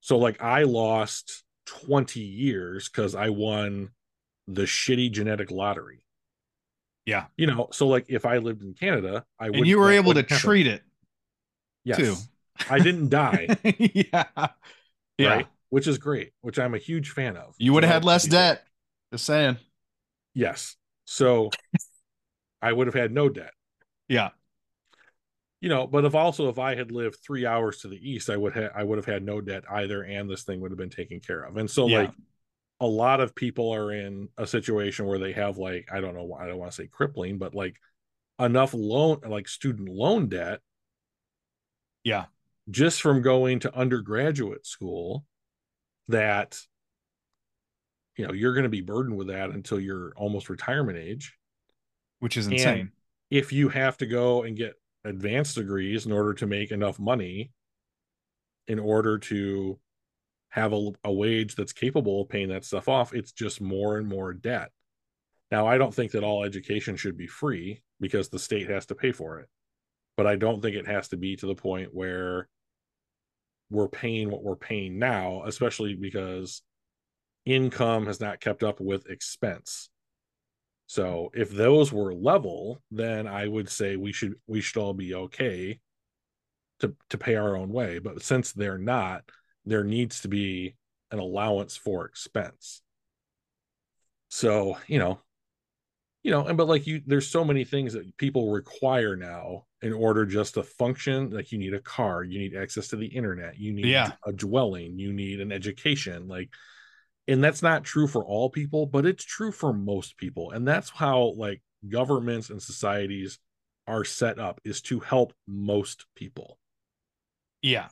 So like I lost 20 years because I won the shitty genetic lottery. Yeah. You know, so like if I lived in Canada, I would And you were able to happen. treat it. Yes. Too. I didn't die. (laughs) yeah. Yeah. Right? Which is great, which I'm a huge fan of. You would have had less debt. Just saying. Yes. So I would have had no debt. Yeah you know but if also if i had lived three hours to the east i would have i would have had no debt either and this thing would have been taken care of. And so yeah. like a lot of people are in a situation where they have like i don't know i don't want to say crippling but like enough loan like student loan debt yeah. just from going to undergraduate school that you know you're going to be burdened with that until you're almost retirement age. Which is insane. and if you have to go and get advanced degrees in order to make enough money in order to have a, a wage that's capable of paying that stuff off it's just more and more debt. Now i don't think that all education should be free because the state has to pay for it but i don't think it has to be to the point where we're paying what we're paying now especially because income has not kept up with expense so if those were level, then I would say we should we should all be okay to to pay our own way. But since they're not, there needs to be an allowance for expense. So, you know, you know, and but like you there's so many things that people require now in order just to function. Like you need a car, you need access to the internet, you need yeah. a dwelling, you need an education. Like and that's not true for all people but it's true for most people and that's how like governments and societies are set up is to help most people. Yeah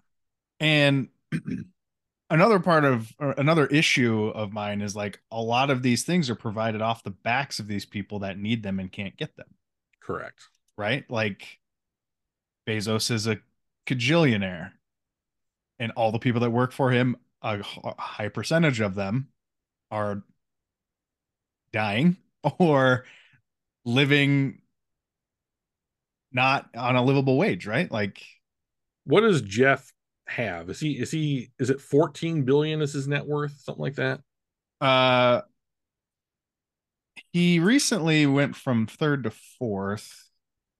and (clears throat) another part of another issue of mine is like a lot of these things are provided off the backs of these people that need them and can't get them. Correct. Right? Like bezos is a cajillionaire and all the people that work for him a high percentage of them are dying (laughs) or living not on a livable wage, right? Like what does Jeff have? Is he is he is it 14 billion is his net worth, something like that? Uh he recently went from third to fourth.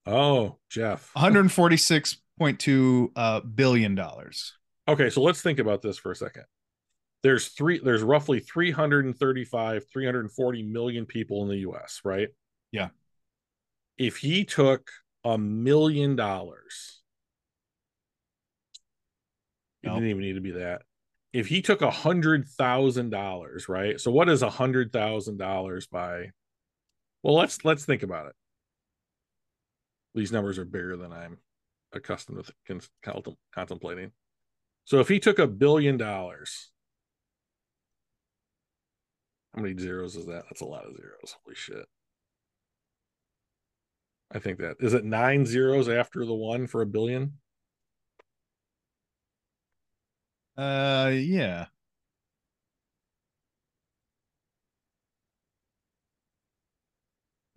Oh, Jeff. 146.2 uh billion dollars. Okay, so let's think about this for a second there's three there's roughly 335 340 million people in the US, right? Yeah. If he took a million dollars It Nope. didn't even need to be that. If he took a hundred thousand dollars, right? So what is a hundred thousand dollars by? Well, let's let's think about it. These numbers are bigger than I'm accustomed to contemplating. So if he took a billion dollars, how many zeros is that? That's a lot of zeros. Holy shit. I think that is it nine zeros after the one for a billion? Uh, yeah.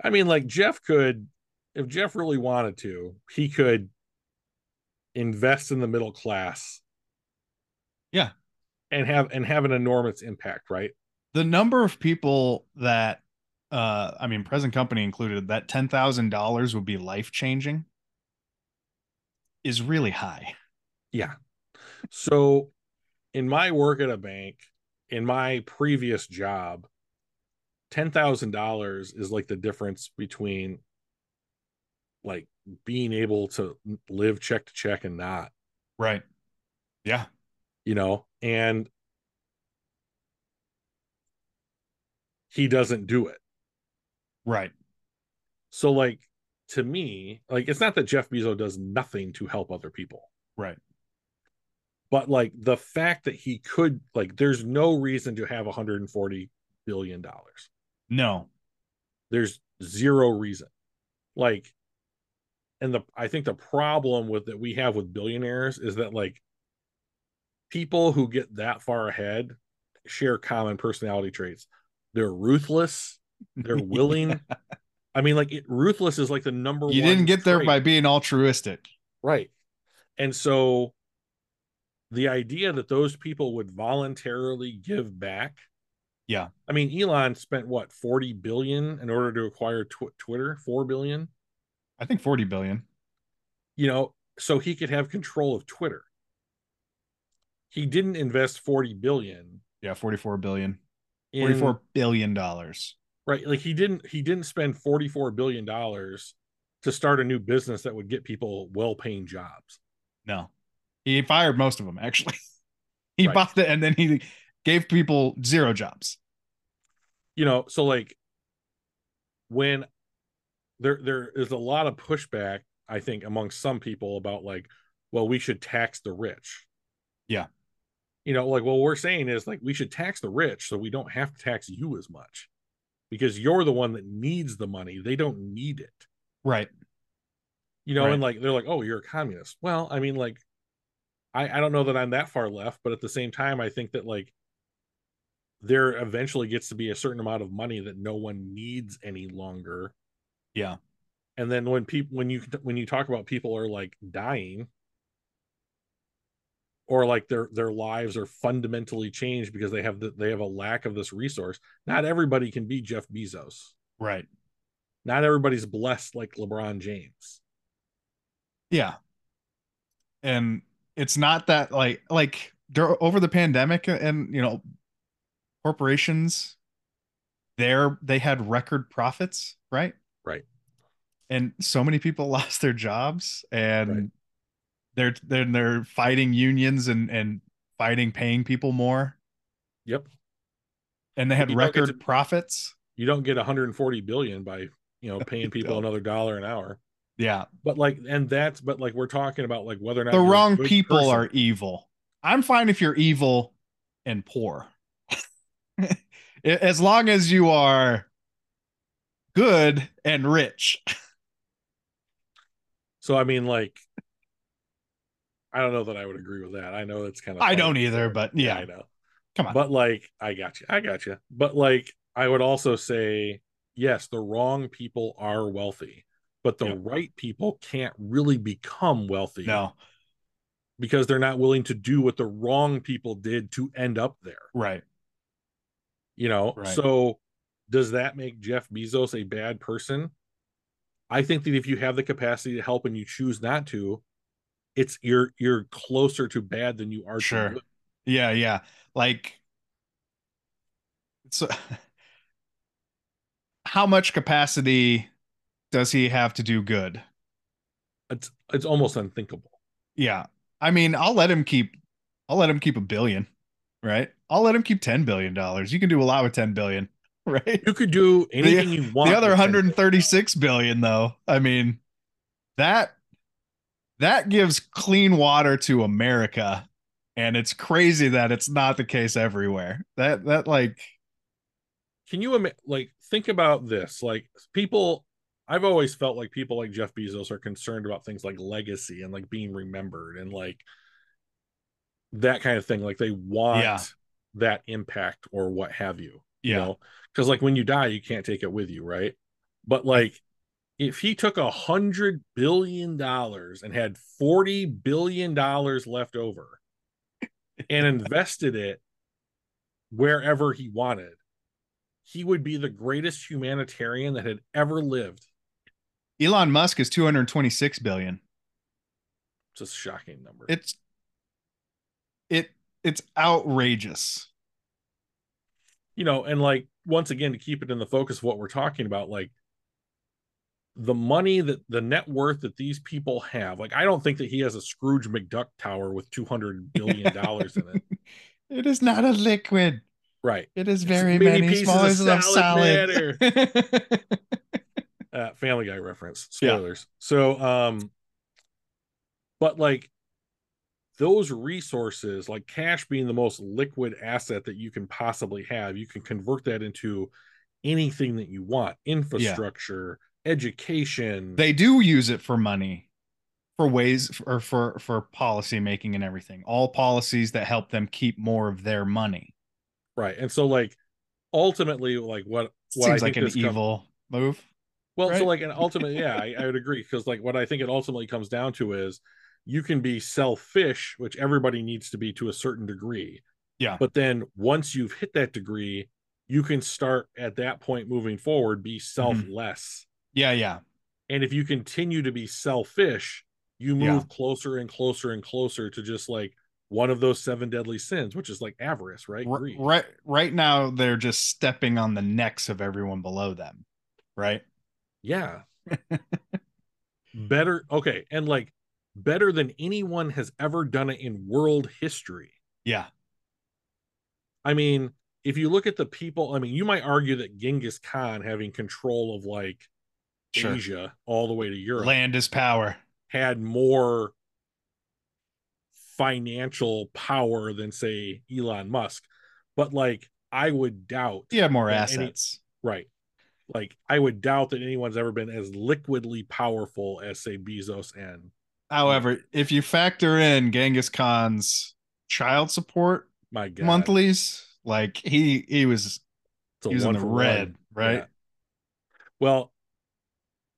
I mean, like Jeff could, if Jeff really wanted to, he could invest in the middle class. Yeah. And have and have an enormous impact, right? The number of people that, uh, I mean, present company included, that ten thousand dollars would be life changing, is really high. Yeah. So in my work at a bank, in my previous job, ten thousand dollars is like the difference between like being able to live check to check and not, Right. Yeah. you know, and he doesn't do it. Right. So like to me, like it's not that Jeff Bezos does nothing to help other people. Right. But like the fact that he could like there's no reason to have 140 billion dollars. No. There's zero reason. Like and the I think the problem with that we have with billionaires is that like people who get that far ahead share common personality traits. They're ruthless, they're (laughs) willing. I mean like it, ruthless is like the number You didn't get there by being altruistic. Right. And so the idea that those people would voluntarily give back. Yeah. I mean, Elon spent what, 40 billion in order to acquire tw- Twitter? 4 billion? I think 40 billion. You know, so he could have control of Twitter. He didn't invest 40 billion Yeah, 44 billion. In 44 billion dollars. right. Like he didn't he didn't spend 44 billion dollars to start a new business that would get people well-paying jobs. No. He fired most of them actually. (laughs) he Right. bought it and then he gave people zero jobs. you know so like when there there is a lot of pushback i think among some people about like well we should tax the rich Yeah. You know like what we're saying is like we should tax the rich so we don't have to tax you as much because you're the one that needs the money they don't need it Right. you know Right. and like they're like oh you're a communist well i mean like i i don't know that i'm that far left but at the same time i think that like there eventually gets to be a certain amount of money that no one needs any longer Yeah. and then when people when you when you talk about people are like dying or like their their lives are fundamentally changed because they have the, they have a lack of this resource not everybody can be jeff bezos Right. not everybody's blessed like lebron james Yeah. And it's not that like like over the pandemic uh, and you know corporations there they had record profits, right? Right. And so many people (laughs) lost their jobs and Right. They're they're they're fighting unions and and fighting paying people more yep and they had You record to- profits. you don't get 140 billion by you know (laughs) paying people another dollar an hour Yeah. but like and that's but like we're talking about like whether or not The wrong people person. are evil. I'm fine if you're evil and poor. (laughs) as long as you are good and rich. (laughs) so i mean like i don't know that i would agree with that i know it's kind of I don't either, but yeah. i know Come on. but like i got you i got you but like i would also say yes the wrong people are wealthy but the Yeah. right people can't really become wealthy no. because they're not willing to do what the wrong people did to end up there Right. you know Right. so does that make jeff bezos a bad person i think that if you have the capacity to help and you choose not to it's you're you're closer to bad than you are to Sure. good. Yeah, yeah. Like so (laughs) how much capacity does he have to do good? it's it's almost unthinkable Yeah. I mean, I'll let him keep I'll let him keep a billion, right? I'll let him keep 10 billion dollars. You can do a lot with 10 billion, (laughs) right? You could do anything you want. The other 136 billion though. I mean, that that gives clean water to America and it's crazy that it's not the case everywhere. That that like can you like think about this like people i've always felt like people like jeff bezos are concerned about things like legacy and like being remembered and like that kind of thing like they want Yeah. that impact or what have you you Yeah. know because like when you die you can't take it with you right but like if he took a hundred billion dollars and had 40 billion dollars left over and invested it wherever he wanted he would be the greatest humanitarian that had ever lived Elon Musk is 226 billion. it's a shocking number It's it it's outrageous. you know and like once again to keep it in the focus of what we're talking about like the money that the net worth that these people have like i don't think that he has a scrooge mcduck tower with 200 billion dollars in it. (laughs) It is not a liquid. right. It is It's very many many, pieces small of salad salad. (laughs) uh family guy reference. Yeah. spoilers. So um but like those resources like cash being the most liquid asset that you can possibly have you can convert that into anything that you want. Infrastructure education they do use it for money for ways or for for policy making and everything all policies that help them keep more of their money right and so like ultimately like what what seems I like an this com- evil move Well, so like, and (laughs) ultimately, yeah, I, I would agree because like what I think it ultimately comes down to is you can be selfish, which everybody needs to be to a certain degree. Yeah. But then once you've hit that degree, you can start at that point moving forward, be mm-hmm. selfless. Yeah yeah And if you continue to be selfish, you move Yeah. closer and closer and closer to just like one of those seven deadly sins, which is like avarice, right? Greed. right right now they're just stepping on the necks of everyone below them right Yeah. (laughs) better. Okay. And like better than anyone has ever done it in world history. yeah I mean, if you look at the people, I mean, you might argue that Genghis Khan having control of like sure Asia all the way to Europe land is power had more financial power than say Elon Musk. But like I would doubt Yeah, more Yeah, any- assets right. Like I would doubt that anyone's ever been as liquidly powerful as say Bezos and however if you factor in genghis khan's child support my God. monthlies like he he was he was in the red one. right Yeah. Well,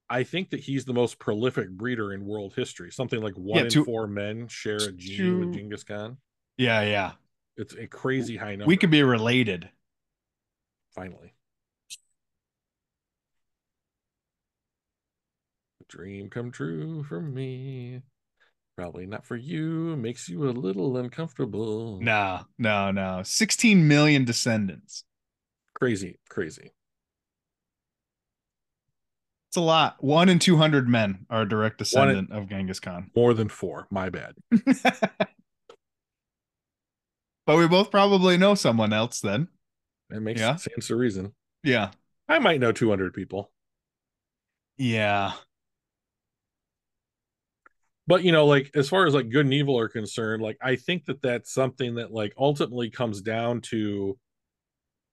I think that he's the most prolific breeder in world history. Something like one Yeah, in four men share a gene two- with Genghis Khan. yeah yeah It's a crazy high number. we could be related finally. Dream come true for me. Probably not for you. Makes you a little uncomfortable. no no no 16 million descendants Crazy, crazy. It's a lot one in 200 men are a direct descendant of genghis khan More than four. My bad. (laughs) but we both probably know someone else then That makes Yeah. sense to reason. yeah I might know 200 people. yeah but you know like as far as like good and evil are concerned like i think that that's something that like ultimately comes down to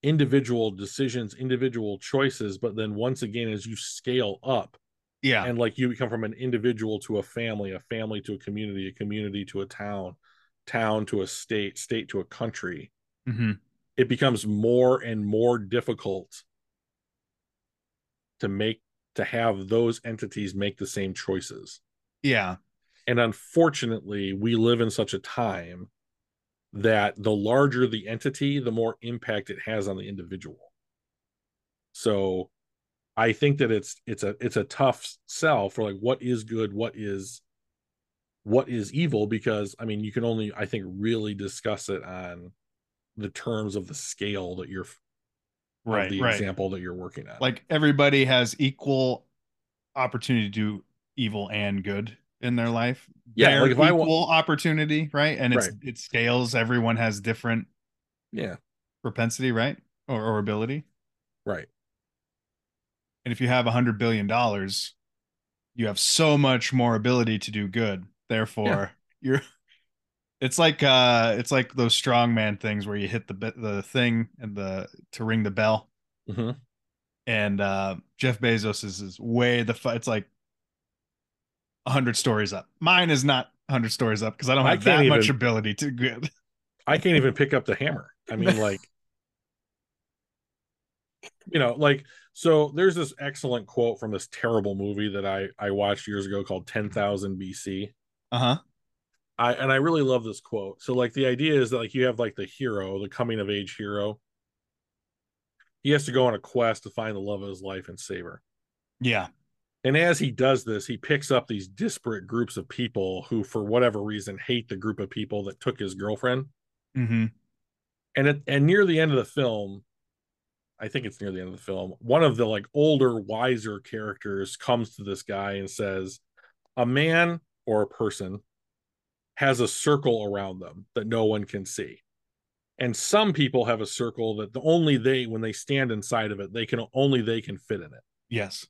individual decisions individual choices but then once again as you scale up yeah. and like you become from an individual to a family a family to a community a community to a town town to a state state to a country hmm it becomes more and more difficult to make to have those entities make the same choices. Yeah. And unfortunately, we live in such a time that the larger the entity, the more impact it has on the individual. So I think that it's it's a it's a tough sell for like what is good, what is what is evil, because I mean you can only I think really discuss it on the terms of the scale that you're right the right example that you're working on. like everybody has equal opportunity to do evil and good in their life. Yeah, like if I wa- equal opportunity, right? And it's Right. it scales. Everyone has different Yeah, propensity, right? Or, or ability. right. And if you have a hundred billion dollars, you have so much more ability to do good. Therefore, you're it's like uh it's like those strongman things where you hit the the thing and the to ring the bell. hmm And uh Jeff Bezos is, is way the it's like a hundred stories up. Mine is not hundred stories up because I don't I have that can't much ability to good. (laughs) I can't even pick up the hammer. I mean, (laughs) like, you know, like, so there's this excellent quote from this terrible movie that I I watched years ago called 10,000 BC. Uh-huh. I and I really love this quote. So like the idea is that like you have like the hero, the coming of age hero. He has to go on a quest to find the love of his life and save her. Yeah. And as he does this, he picks up these disparate groups of people who, for whatever reason, hate the group of people that took his girlfriend. Mm-hmm. And at, and near the end of the film, I think it's near the end of the film, one of the like older, wiser characters comes to this guy and says, "A man or a person has a circle around them that no one can see." And some people have a circle that the only they, when they stand inside of it, they can only they can fit in it. Yes.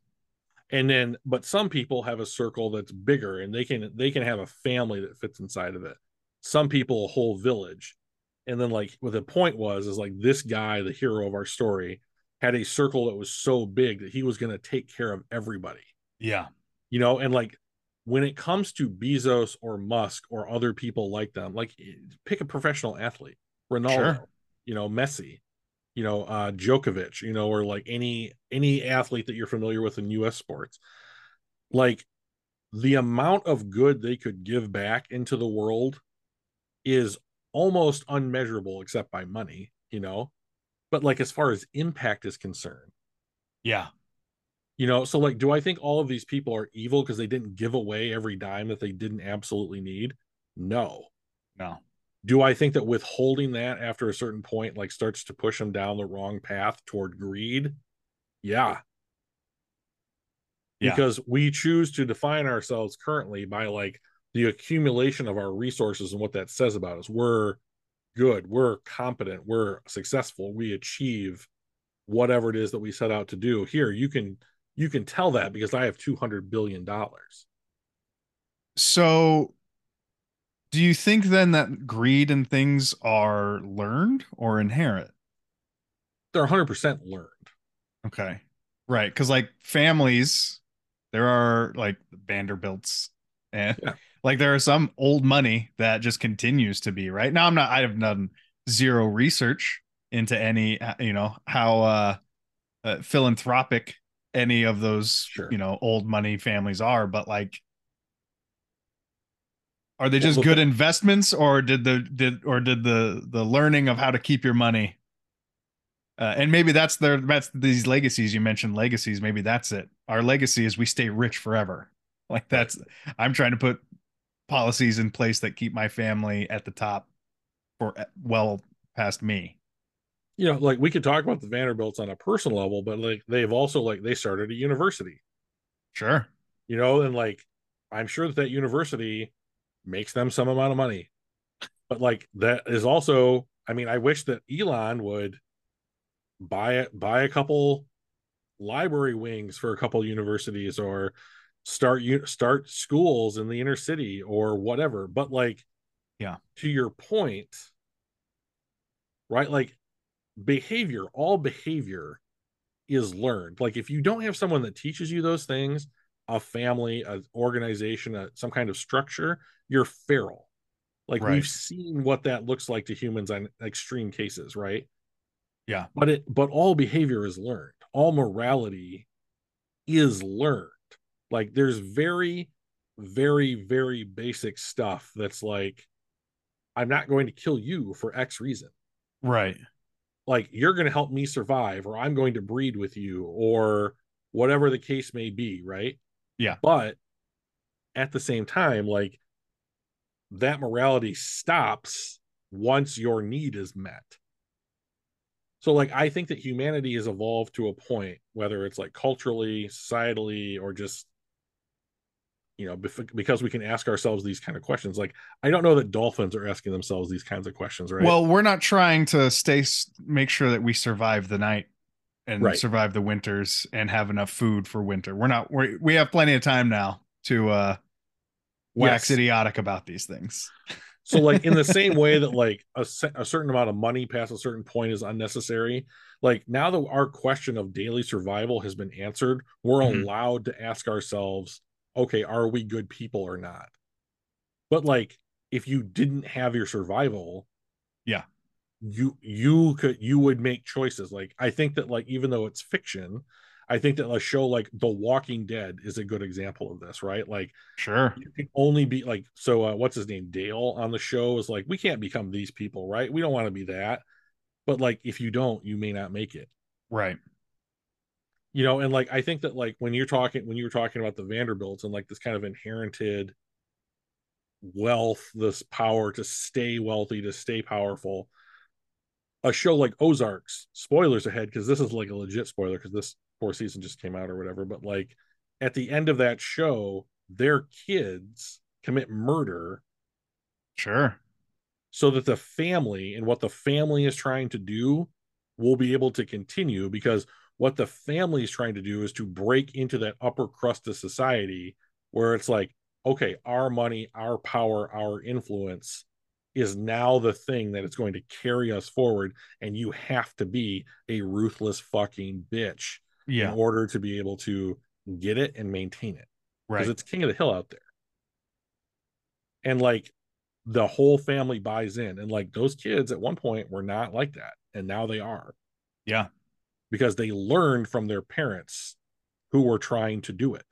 And then but some people have a circle that's bigger and they can they can have a family that fits inside of it some people a whole village and then like what the point was is like this guy the hero of our story had a circle that was so big that he was going to take care of everybody Yeah. you know and like when it comes to bezos or musk or other people like them like eh, pick a professional athlete ronaldo Sure. you know messi you know uh Djokovic, you know or like any any athlete that you're familiar with in US sports. Like the amount of good they could give back into the world is almost unmeasurable except by money you know? But like as far as impact is concerned. Yeah. you know so like do i think all of these people are evil because they didn't give away every dime that they didn't absolutely need? No. No. Do I think that withholding that after a certain point like starts to push them down the wrong path toward greed? Yeah. Yeah. Because we choose to define ourselves currently by like the accumulation of our resources and what that says about us. We're good, we're competent, we're successful, we achieve whatever it is that we set out to do. Here, you can you can tell that because I have 200 billion dollars. So do you think then that greed and things are learned or inherent? They're 100% learned. Okay. Right. Cause like families, there are like Vanderbilts and Yeah. (laughs) like there are some old money that just continues to be right now. I'm not, I have done zero research into any, uh, you know, how uh, uh philanthropic any of those, Sure. you know, old money families are, but like, are they just good investments or did the did or did the the learning of how to keep your money uh, and maybe that's their that's these legacies you mentioned legacies maybe that's it. Our legacy is we stay rich forever. (laughs) Like that's i'm trying to put policies in place that keep my family at the top for uh, well past me. You know, like we could talk about the Vanderbilts on a personal level, but like they've also like they started a university, sure. You know, and like I'm sure that that university makes them some amount of money, but like that is also, I mean, I wish that Elon would buy it, buy a couple library wings for a couple universities or start you start schools in the inner city or whatever. But like, Yeah. to your point, right? Like behavior, all behavior is learned. Like if you don't have someone that teaches you those things, a family, an organization, a, some kind of structure, you're feral. Like Right. we've seen what that looks like to humans on extreme cases, right? Yeah. But it but all behavior is learned. All morality is learned. Like there's very very very basic stuff that's like I'm not going to kill you for X reason right like you're going to help me survive or i'm going to breed with you or whatever the case may be right Yeah. but at the same time like that morality stops once your need is met. So like i think that humanity has evolved to a point whether it's like culturally societally or just you know because we can ask ourselves these kind of questions. Like i don't know that dolphins are asking themselves these kinds of questions right? Well we're not trying to stay make sure that we survive the night and right. survive the winters and have enough food for winter. We're not we we have plenty of time now to uh wax yes. idiotic about these things (laughs) so like in the same way that (laughs) like a, a certain amount of money past a certain point is unnecessary like now that our question of daily survival has been answered we're mm-hmm. allowed to ask ourselves okay, are we good people or not? But like if you didn't have your survival, yeah, you you could you would make choices. Like I think that like even though it's fiction, I think that a show like The Walking Dead is a good example of this, right? Like, sure, you can only be like, so uh, what's his name? Dale on the show is like, we can't become these people, right? We don't want to be that. But like, if you don't, you may not make it. Right you know and like i think that like when you're talking when you were talking about the vanderbilts and like this kind of inherited wealth this power to stay wealthy to stay powerful a show like ozarks spoilers ahead because this is like a legit spoiler because this fourth season just came out or whatever but like at the end of that show their kids commit murder. Sure. So that the family and what the family is trying to do will be able to continue because what the family is trying to do is to break into that upper crust of society where it's like okay our money our power our influence is now the thing that is going to carry us forward and you have to be a ruthless fucking bitch yeah. in order to be able to get it and maintain it right because it's king of the hill out there and like the whole family buys in and like those kids at one point were not like that and now they are yeah because they learned from their parents who were trying to do it.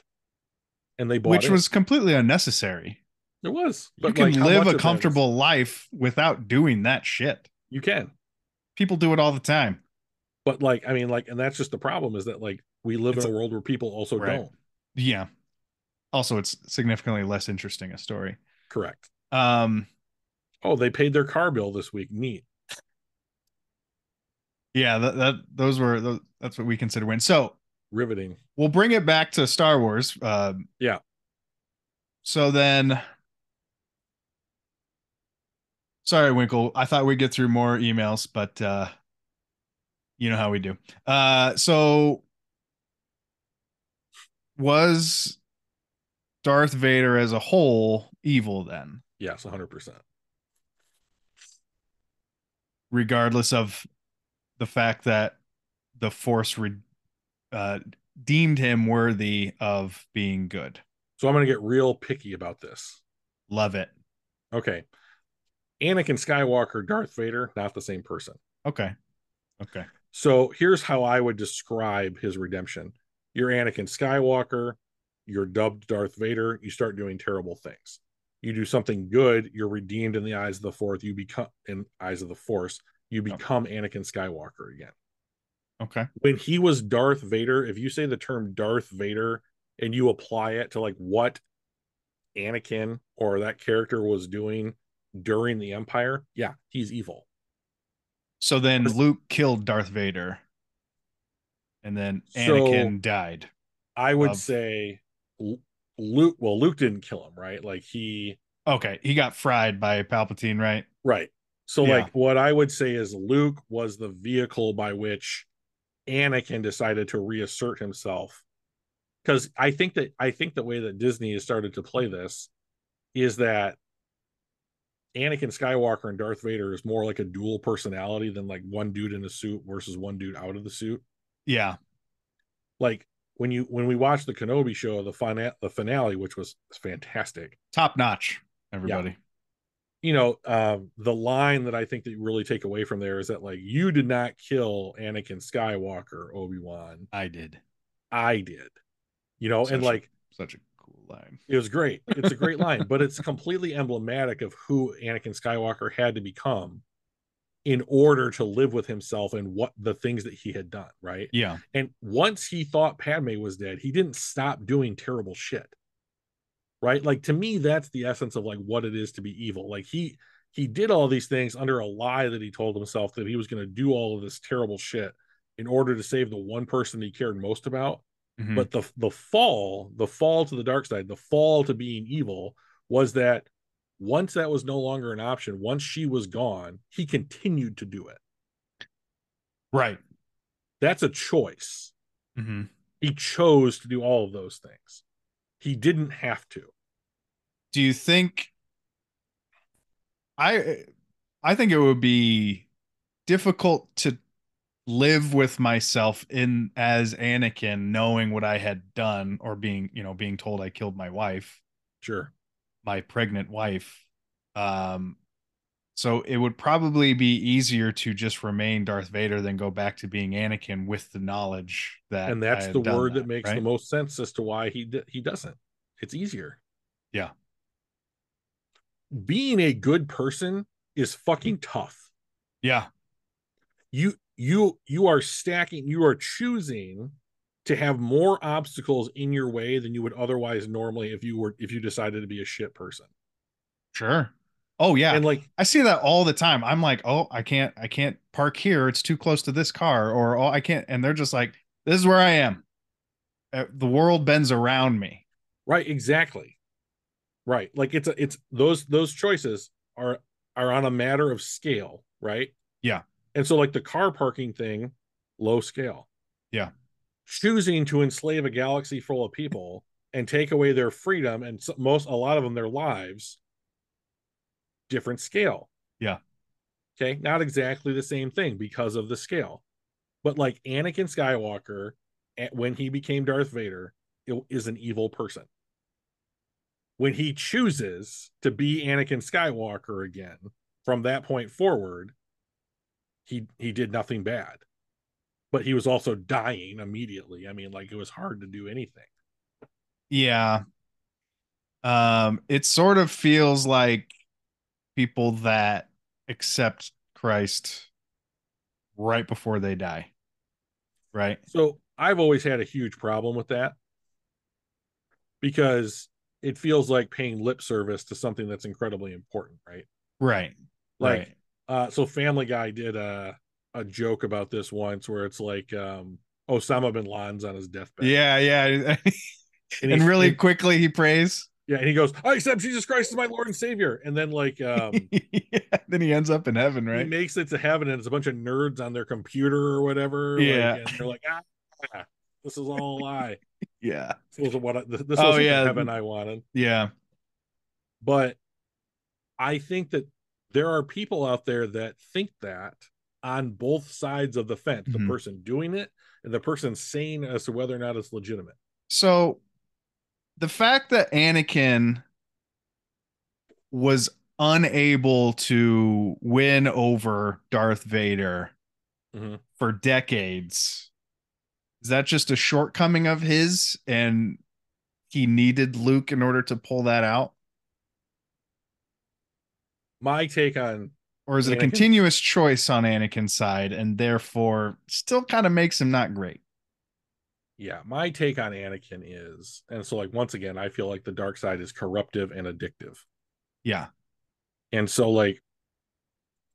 And they bought Which was completely unnecessary. It was. you can like, live a comfortable life without doing that shit. You can. People do it all the time. But like, I mean, like, and that's just the problem is that like we live it's in a, a world where people also right. don't. Yeah. Also, it's significantly less interesting a story. Correct. Um. Oh, they paid their car bill this week. Neat yeah that, that those were those, that's what we consider wins so riveting we'll bring it back to star wars uh, yeah so then sorry winkle i thought we'd get through more emails but uh you know how we do uh so was darth vader as a whole evil then yes 100% regardless of the fact that the force re- uh, deemed him worthy of being good. So I'm going to get real picky about this. Love it. Okay. Anakin Skywalker, Darth Vader, not the same person. Okay. Okay. So here's how I would describe his redemption. You're Anakin Skywalker, you're dubbed Darth Vader, you start doing terrible things. You do something good, you're redeemed in the eyes of the force, you become in eyes of the force, you become okay. Anakin Skywalker again. Okay. When he was Darth Vader, if you say the term Darth Vader and you apply it to like what Anakin or that character was doing during the Empire, yeah, he's evil. So then Luke killed Darth Vader and then Anakin so, died. I would of... say Luke well Luke didn't kill him, right? Like he Okay, he got fried by Palpatine, right? Right. So, yeah. like, what I would say is Luke was the vehicle by which Anakin decided to reassert himself. Because I think that I think the way that Disney has started to play this is that Anakin Skywalker and Darth Vader is more like a dual personality than like one dude in a suit versus one dude out of the suit. Yeah. Like when you when we watched the Kenobi show, the final the finale, which was fantastic, top notch, everybody. Yeah you know, um, the line that I think that you really take away from there is that like you did not kill Anakin Skywalker, Obi Wan. I did. I did. You know, such and like a, such a cool line. It was great. It's a great line, but it's (laughs) completely emblematic of who Anakin Skywalker had to become in order to live with himself and what the things that he had done, right? Yeah. And once he thought Padme was dead, he didn't stop doing terrible shit right like to me that's the essence of like what it is to be evil like he he did all these things under a lie that he told himself that he was going to do all of this terrible shit in order to save the one person he cared most about Mhm. But the the fall, the fall to the dark side, the fall to being evil was that once that was no longer an option, once she was gone, he continued to do it. right. That's a choice. hmm He chose to do all of those things. He didn't have to. Do you think? I I think it would be difficult to live with myself in as Anakin, knowing what I had done, or being you know being told I killed my wife, Sure. my pregnant wife. Um, so it would probably be easier to just remain Darth Vader than go back to being Anakin with the knowledge that. and that's the word that, makes the most sense as to why he he doesn't. It's easier. Yeah. Being a good person is fucking tough. Yeah, You you you are stacking, you are choosing to have more obstacles in your way than you would otherwise normally if you were if you decided to be a shit person. sure. Oh yeah, And like I see that all the time. I'm like, oh, I can't, I can't park here. It's too close to this car, or oh, I can't. And they're just like, this is where I am. Uh, the world bends around me. right exactly. Right. Like it's a it's those those choices are are on a matter of scale, right? Yeah. And so like the car parking thing, low scale. Yeah. Choosing to enslave a galaxy full of people and take away their freedom and most a lot of them their lives different scale. Yeah. Okay, not exactly the same thing because of the scale. But like Anakin Skywalker at- when he became Darth Vader it is an evil person. When he chooses to be Anakin Skywalker again from that point forward, he he did nothing bad. But he was also dying immediately. I mean, like it was hard to do anything. Yeah. Um, it sort of feels like people that accept Christ right before they die. Right. So I've always had a huge problem with that because it feels like paying lip service to something that's incredibly important, right? Right. Like right. Uh so Family Guy did a a joke about this once where it's like um Osama bin Laden's on his deathbed. Yeah. Yeah. (laughs) And, and really and- quickly he prays. yeah, and he goes, I accept Jesus Christ as my Lord and Savior. And then like um (laughs) yeah, then he ends up in heaven, right? he makes it to heaven and it's a bunch of nerds on their computer or whatever. like, Yeah. and they're like, ah, this is all a lie. (laughs) Yeah. This was what I, this this Oh, yeah. the heaven I wanted. Yeah. But I think that there are people out there that think that on both sides of the fence, Mhm. the person doing it and the person saying as to whether or not it's legitimate. So the fact that Anakin was unable to win over Darth Vader Mhm. for decades is that just a shortcoming of his and he needed Luke in order to pull that out My take on or is it a continuous choice on Anakin's side and therefore still kind of makes him not great? Yeah, my take on Anakin is, and so like once again, I feel like the dark side is corruptive and addictive. yeah. And so like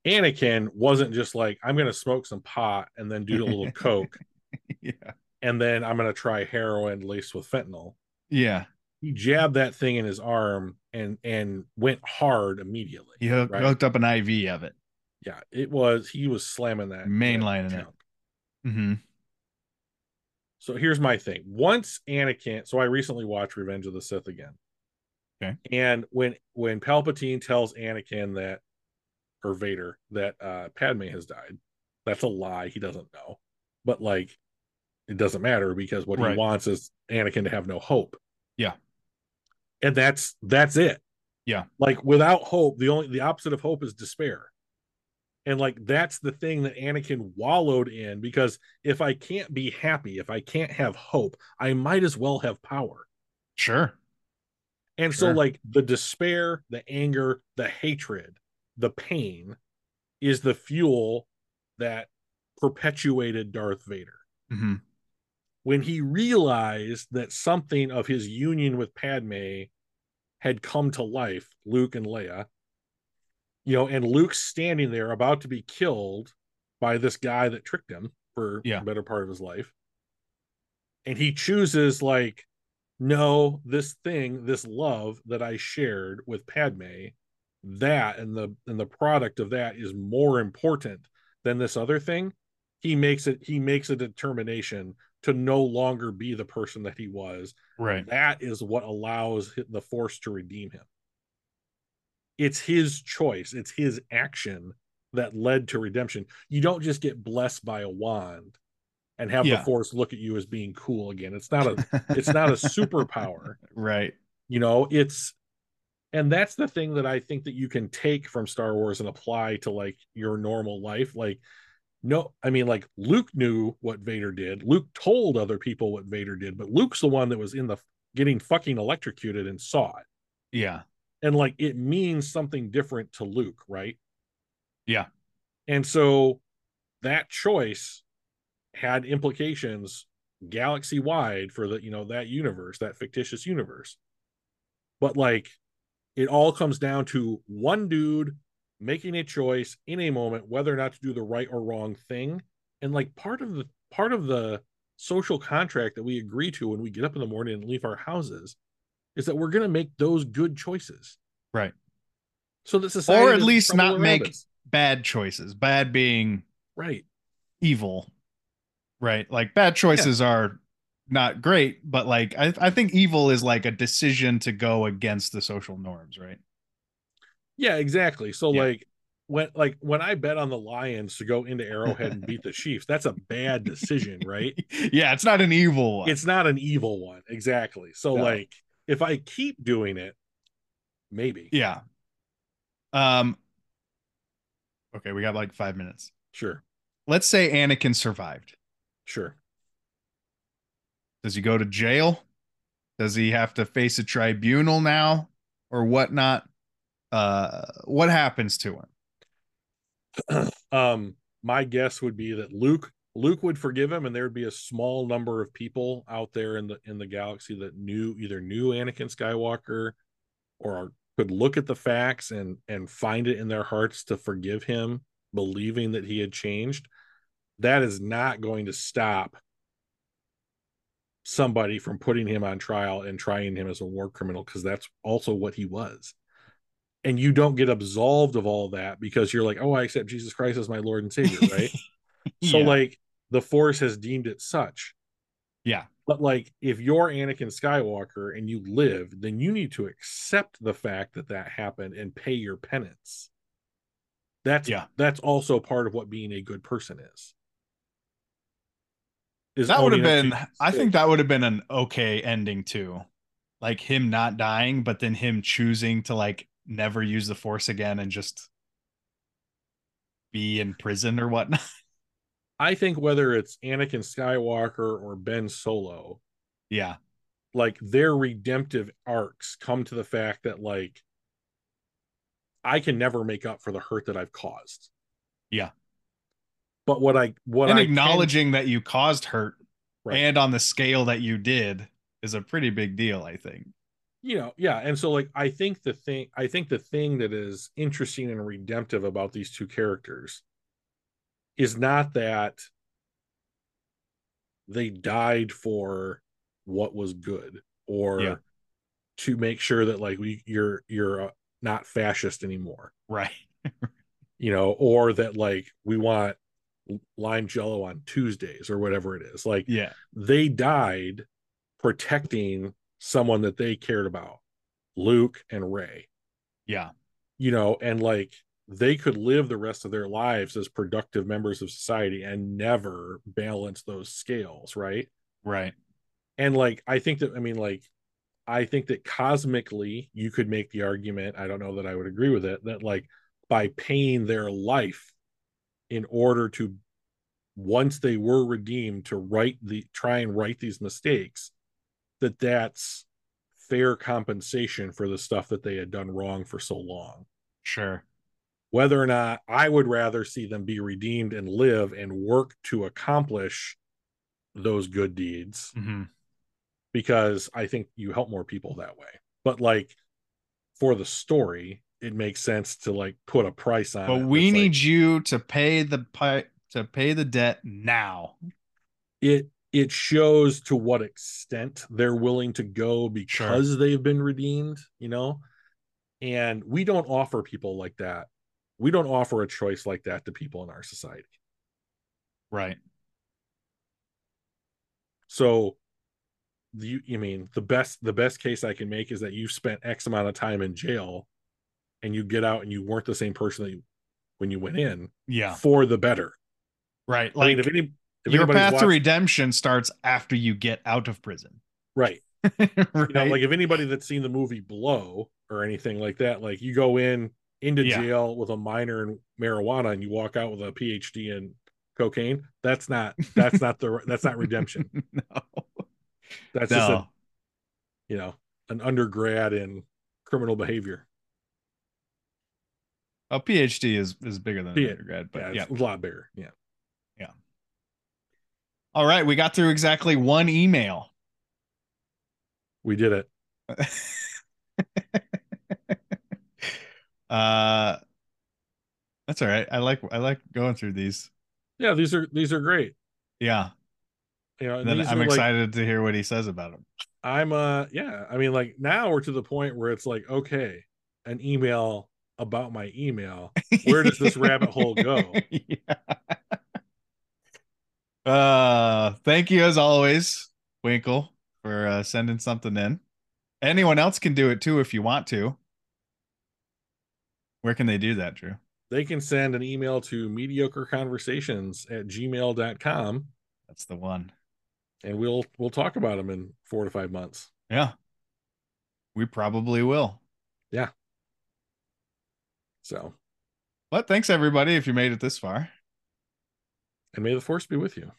Anakin wasn't just like, I'm gonna smoke some pot and then do a little (laughs) coke yeah. and then I'm gonna try heroin laced with fentanyl. yeah. He jabbed that thing in his arm and and went hard immediately. he hooked, right? hooked up an IV of it Yeah, it was he was slamming that Mainlining that it. chunk. hmm So here's my thing. Once Anakin, so I recently watched Revenge of the Sith again. Okay. And when when Palpatine tells Anakin that or Vader that uh Padme has died, that's a lie. He doesn't know. But like it doesn't matter because what Right. he wants is Anakin to have no hope. Yeah. And that's that's it. Yeah. Like without hope, the only the opposite of hope is despair. And like that's the thing that Anakin wallowed in because if I can't be happy, if I can't have hope, I might as well have power. Sure. And so like the despair, the anger, the hatred, the pain is the fuel that perpetuated Darth Vader. hmm When he realized that something of his union with Padme had come to life, Luke and Leia, you know, and Luke's standing there about to be killed by this guy that tricked him for Yeah. the better part of his life. and he chooses like no this thing this love that i shared with padme that and the and the product of that is more important than this other thing he makes it he makes a determination to no longer be the person that he was. Right. That is what allows the force to redeem him. It's his choice. It's his action that led to redemption. You don't just get blessed by a wand and have Yeah. the force look at you as being cool again. It's not a (laughs) it's not a superpower. Right. You know it's and that's the thing that i think that you can take from star wars and apply to like your normal life. Like no i mean like luke knew what vader did. Luke told other people what vader did but luke's the one that was in the getting fucking electrocuted and saw it. Yeah. And like it means something different to luke right? Yeah. and so that choice had implications galaxy wide for the you know that universe that fictitious universe. But like it all comes down to one dude making a choice in a moment whether or not to do the right or wrong thing. And like part of the part of the social contract that we agree to when we get up in the morning and leave our houses is that we're going to make those good choices. Right. so that society Or at least not make- bad choices. Bad being right. evil. Right? Like bad choices are not great but like I, I think evil is like a decision to go against the social norms right yeah exactly. So Yeah. like when like when i bet on the lions to go into arrowhead and beat the chiefs that's a bad decision right? (laughs) Yeah it's not an evil one. It's not an evil one. Exactly. So No. like if i keep doing it maybe. Yeah. Um okay we got like five minutes. Sure. Let's say anakin survived. Sure. Does he go to jail? Does he have to face a tribunal now or whatnot uh what happens to him? (clears throat) Um my guess would be that luke luke would forgive him and there would be a small number of people out there in the in the galaxy that knew either knew anakin skywalker or could look at the facts and and find it in their hearts to forgive him believing that he had changed. That is not going to stop somebody from putting him on trial and trying him as a war criminal because that's also what he was and you don't get absolved of all that because you're like oh i accept jesus christ as my lord and savior right? (laughs) So like the force has deemed it such. Yeah. but like if you're anakin skywalker and you live then you need to accept the fact that that happened and pay your penance. That's Yeah. that's also part of what being a good person is. Is that would have been i think that would have been an okay ending too. Like him not dying but then him choosing to like never use the force again and just be in prison or whatnot (laughs) i think whether it's anakin skywalker or ben solo yeah like their redemptive arcs come to the fact that like I can never make up for the hurt that I've caused. Yeah. But what I what and I can- acknowledging that you caused hurt Right. and on the scale that you did is a pretty big deal i think you know, yeah, and so like I think the thing I think the thing that is interesting and redemptive about these two characters is not that they died for what was good or Yeah. to make sure that like we you're you're uh, not fascist anymore right (laughs) you know, or that like we want lime jello on Tuesdays or whatever it is. Like yeah they died protecting someone that they cared about, Luke and Rey, yeah. You know, and like they could live the rest of their lives as productive members of society and never balance those scales, right? right. And like I think that I mean like I think that cosmically you could make the argument, I don't know that I would agree with it, that like by paying their life in order to once they were redeemed to write the try and write these mistakes that that's fair compensation for the stuff that they had done wrong for so long. Sure. Whether or not i would rather see them be redeemed and live and work to accomplish those good deeds hmm because I think you help more people that way. But like for the story, it makes sense to like put a price on but we that's, like, need you to pay the pi- to pay the debt now. It it shows to what extent they're willing to go because Sure. they've been redeemed, you know? And we don't offer people like that. We don't offer a choice like that to people in our society. Right. So you you mean the best the best case I can make is that you've spent X amount of time in jail and you get out and you weren't the same person that you when you went in Yeah. for the better. Right. I Like mean, if any if your path to redemption starts after you get out of prison. right. right. (laughs) You know, like if anybody that's seen the movie Blow or anything like that, like you go in into Yeah. jail with a minor in marijuana and you walk out with a PhD in cocaine, that's not that's not the that's not redemption. (laughs) no. That's just a you know an undergrad in criminal behavior. A PhD is is bigger than an Yeah. undergrad, yeah, but yeah. it's a lot bigger. Yeah. All right, we got through exactly one email. We did it. (laughs) uh that's all right. I like I like going through these. Yeah, these are these are great. Yeah. Yeah, and Then I'm are, like, excited to hear what he says about them. I'm uh yeah, I mean like now we're to the point where it's like okay, an email about my email. (laughs) Where does this rabbit hole go? (laughs) yeah. Uh thank you as always, Winkle, for uh, sending something in. Anyone else can do it too if you want to. Where can they do that, Drew? They can send an email to mediocreconversations at gmail.com That's the one. and we'll we'll talk about them in four to five months. Yeah. We probably will. Yeah. So But thanks everybody if you made it this far. and may the force be with you.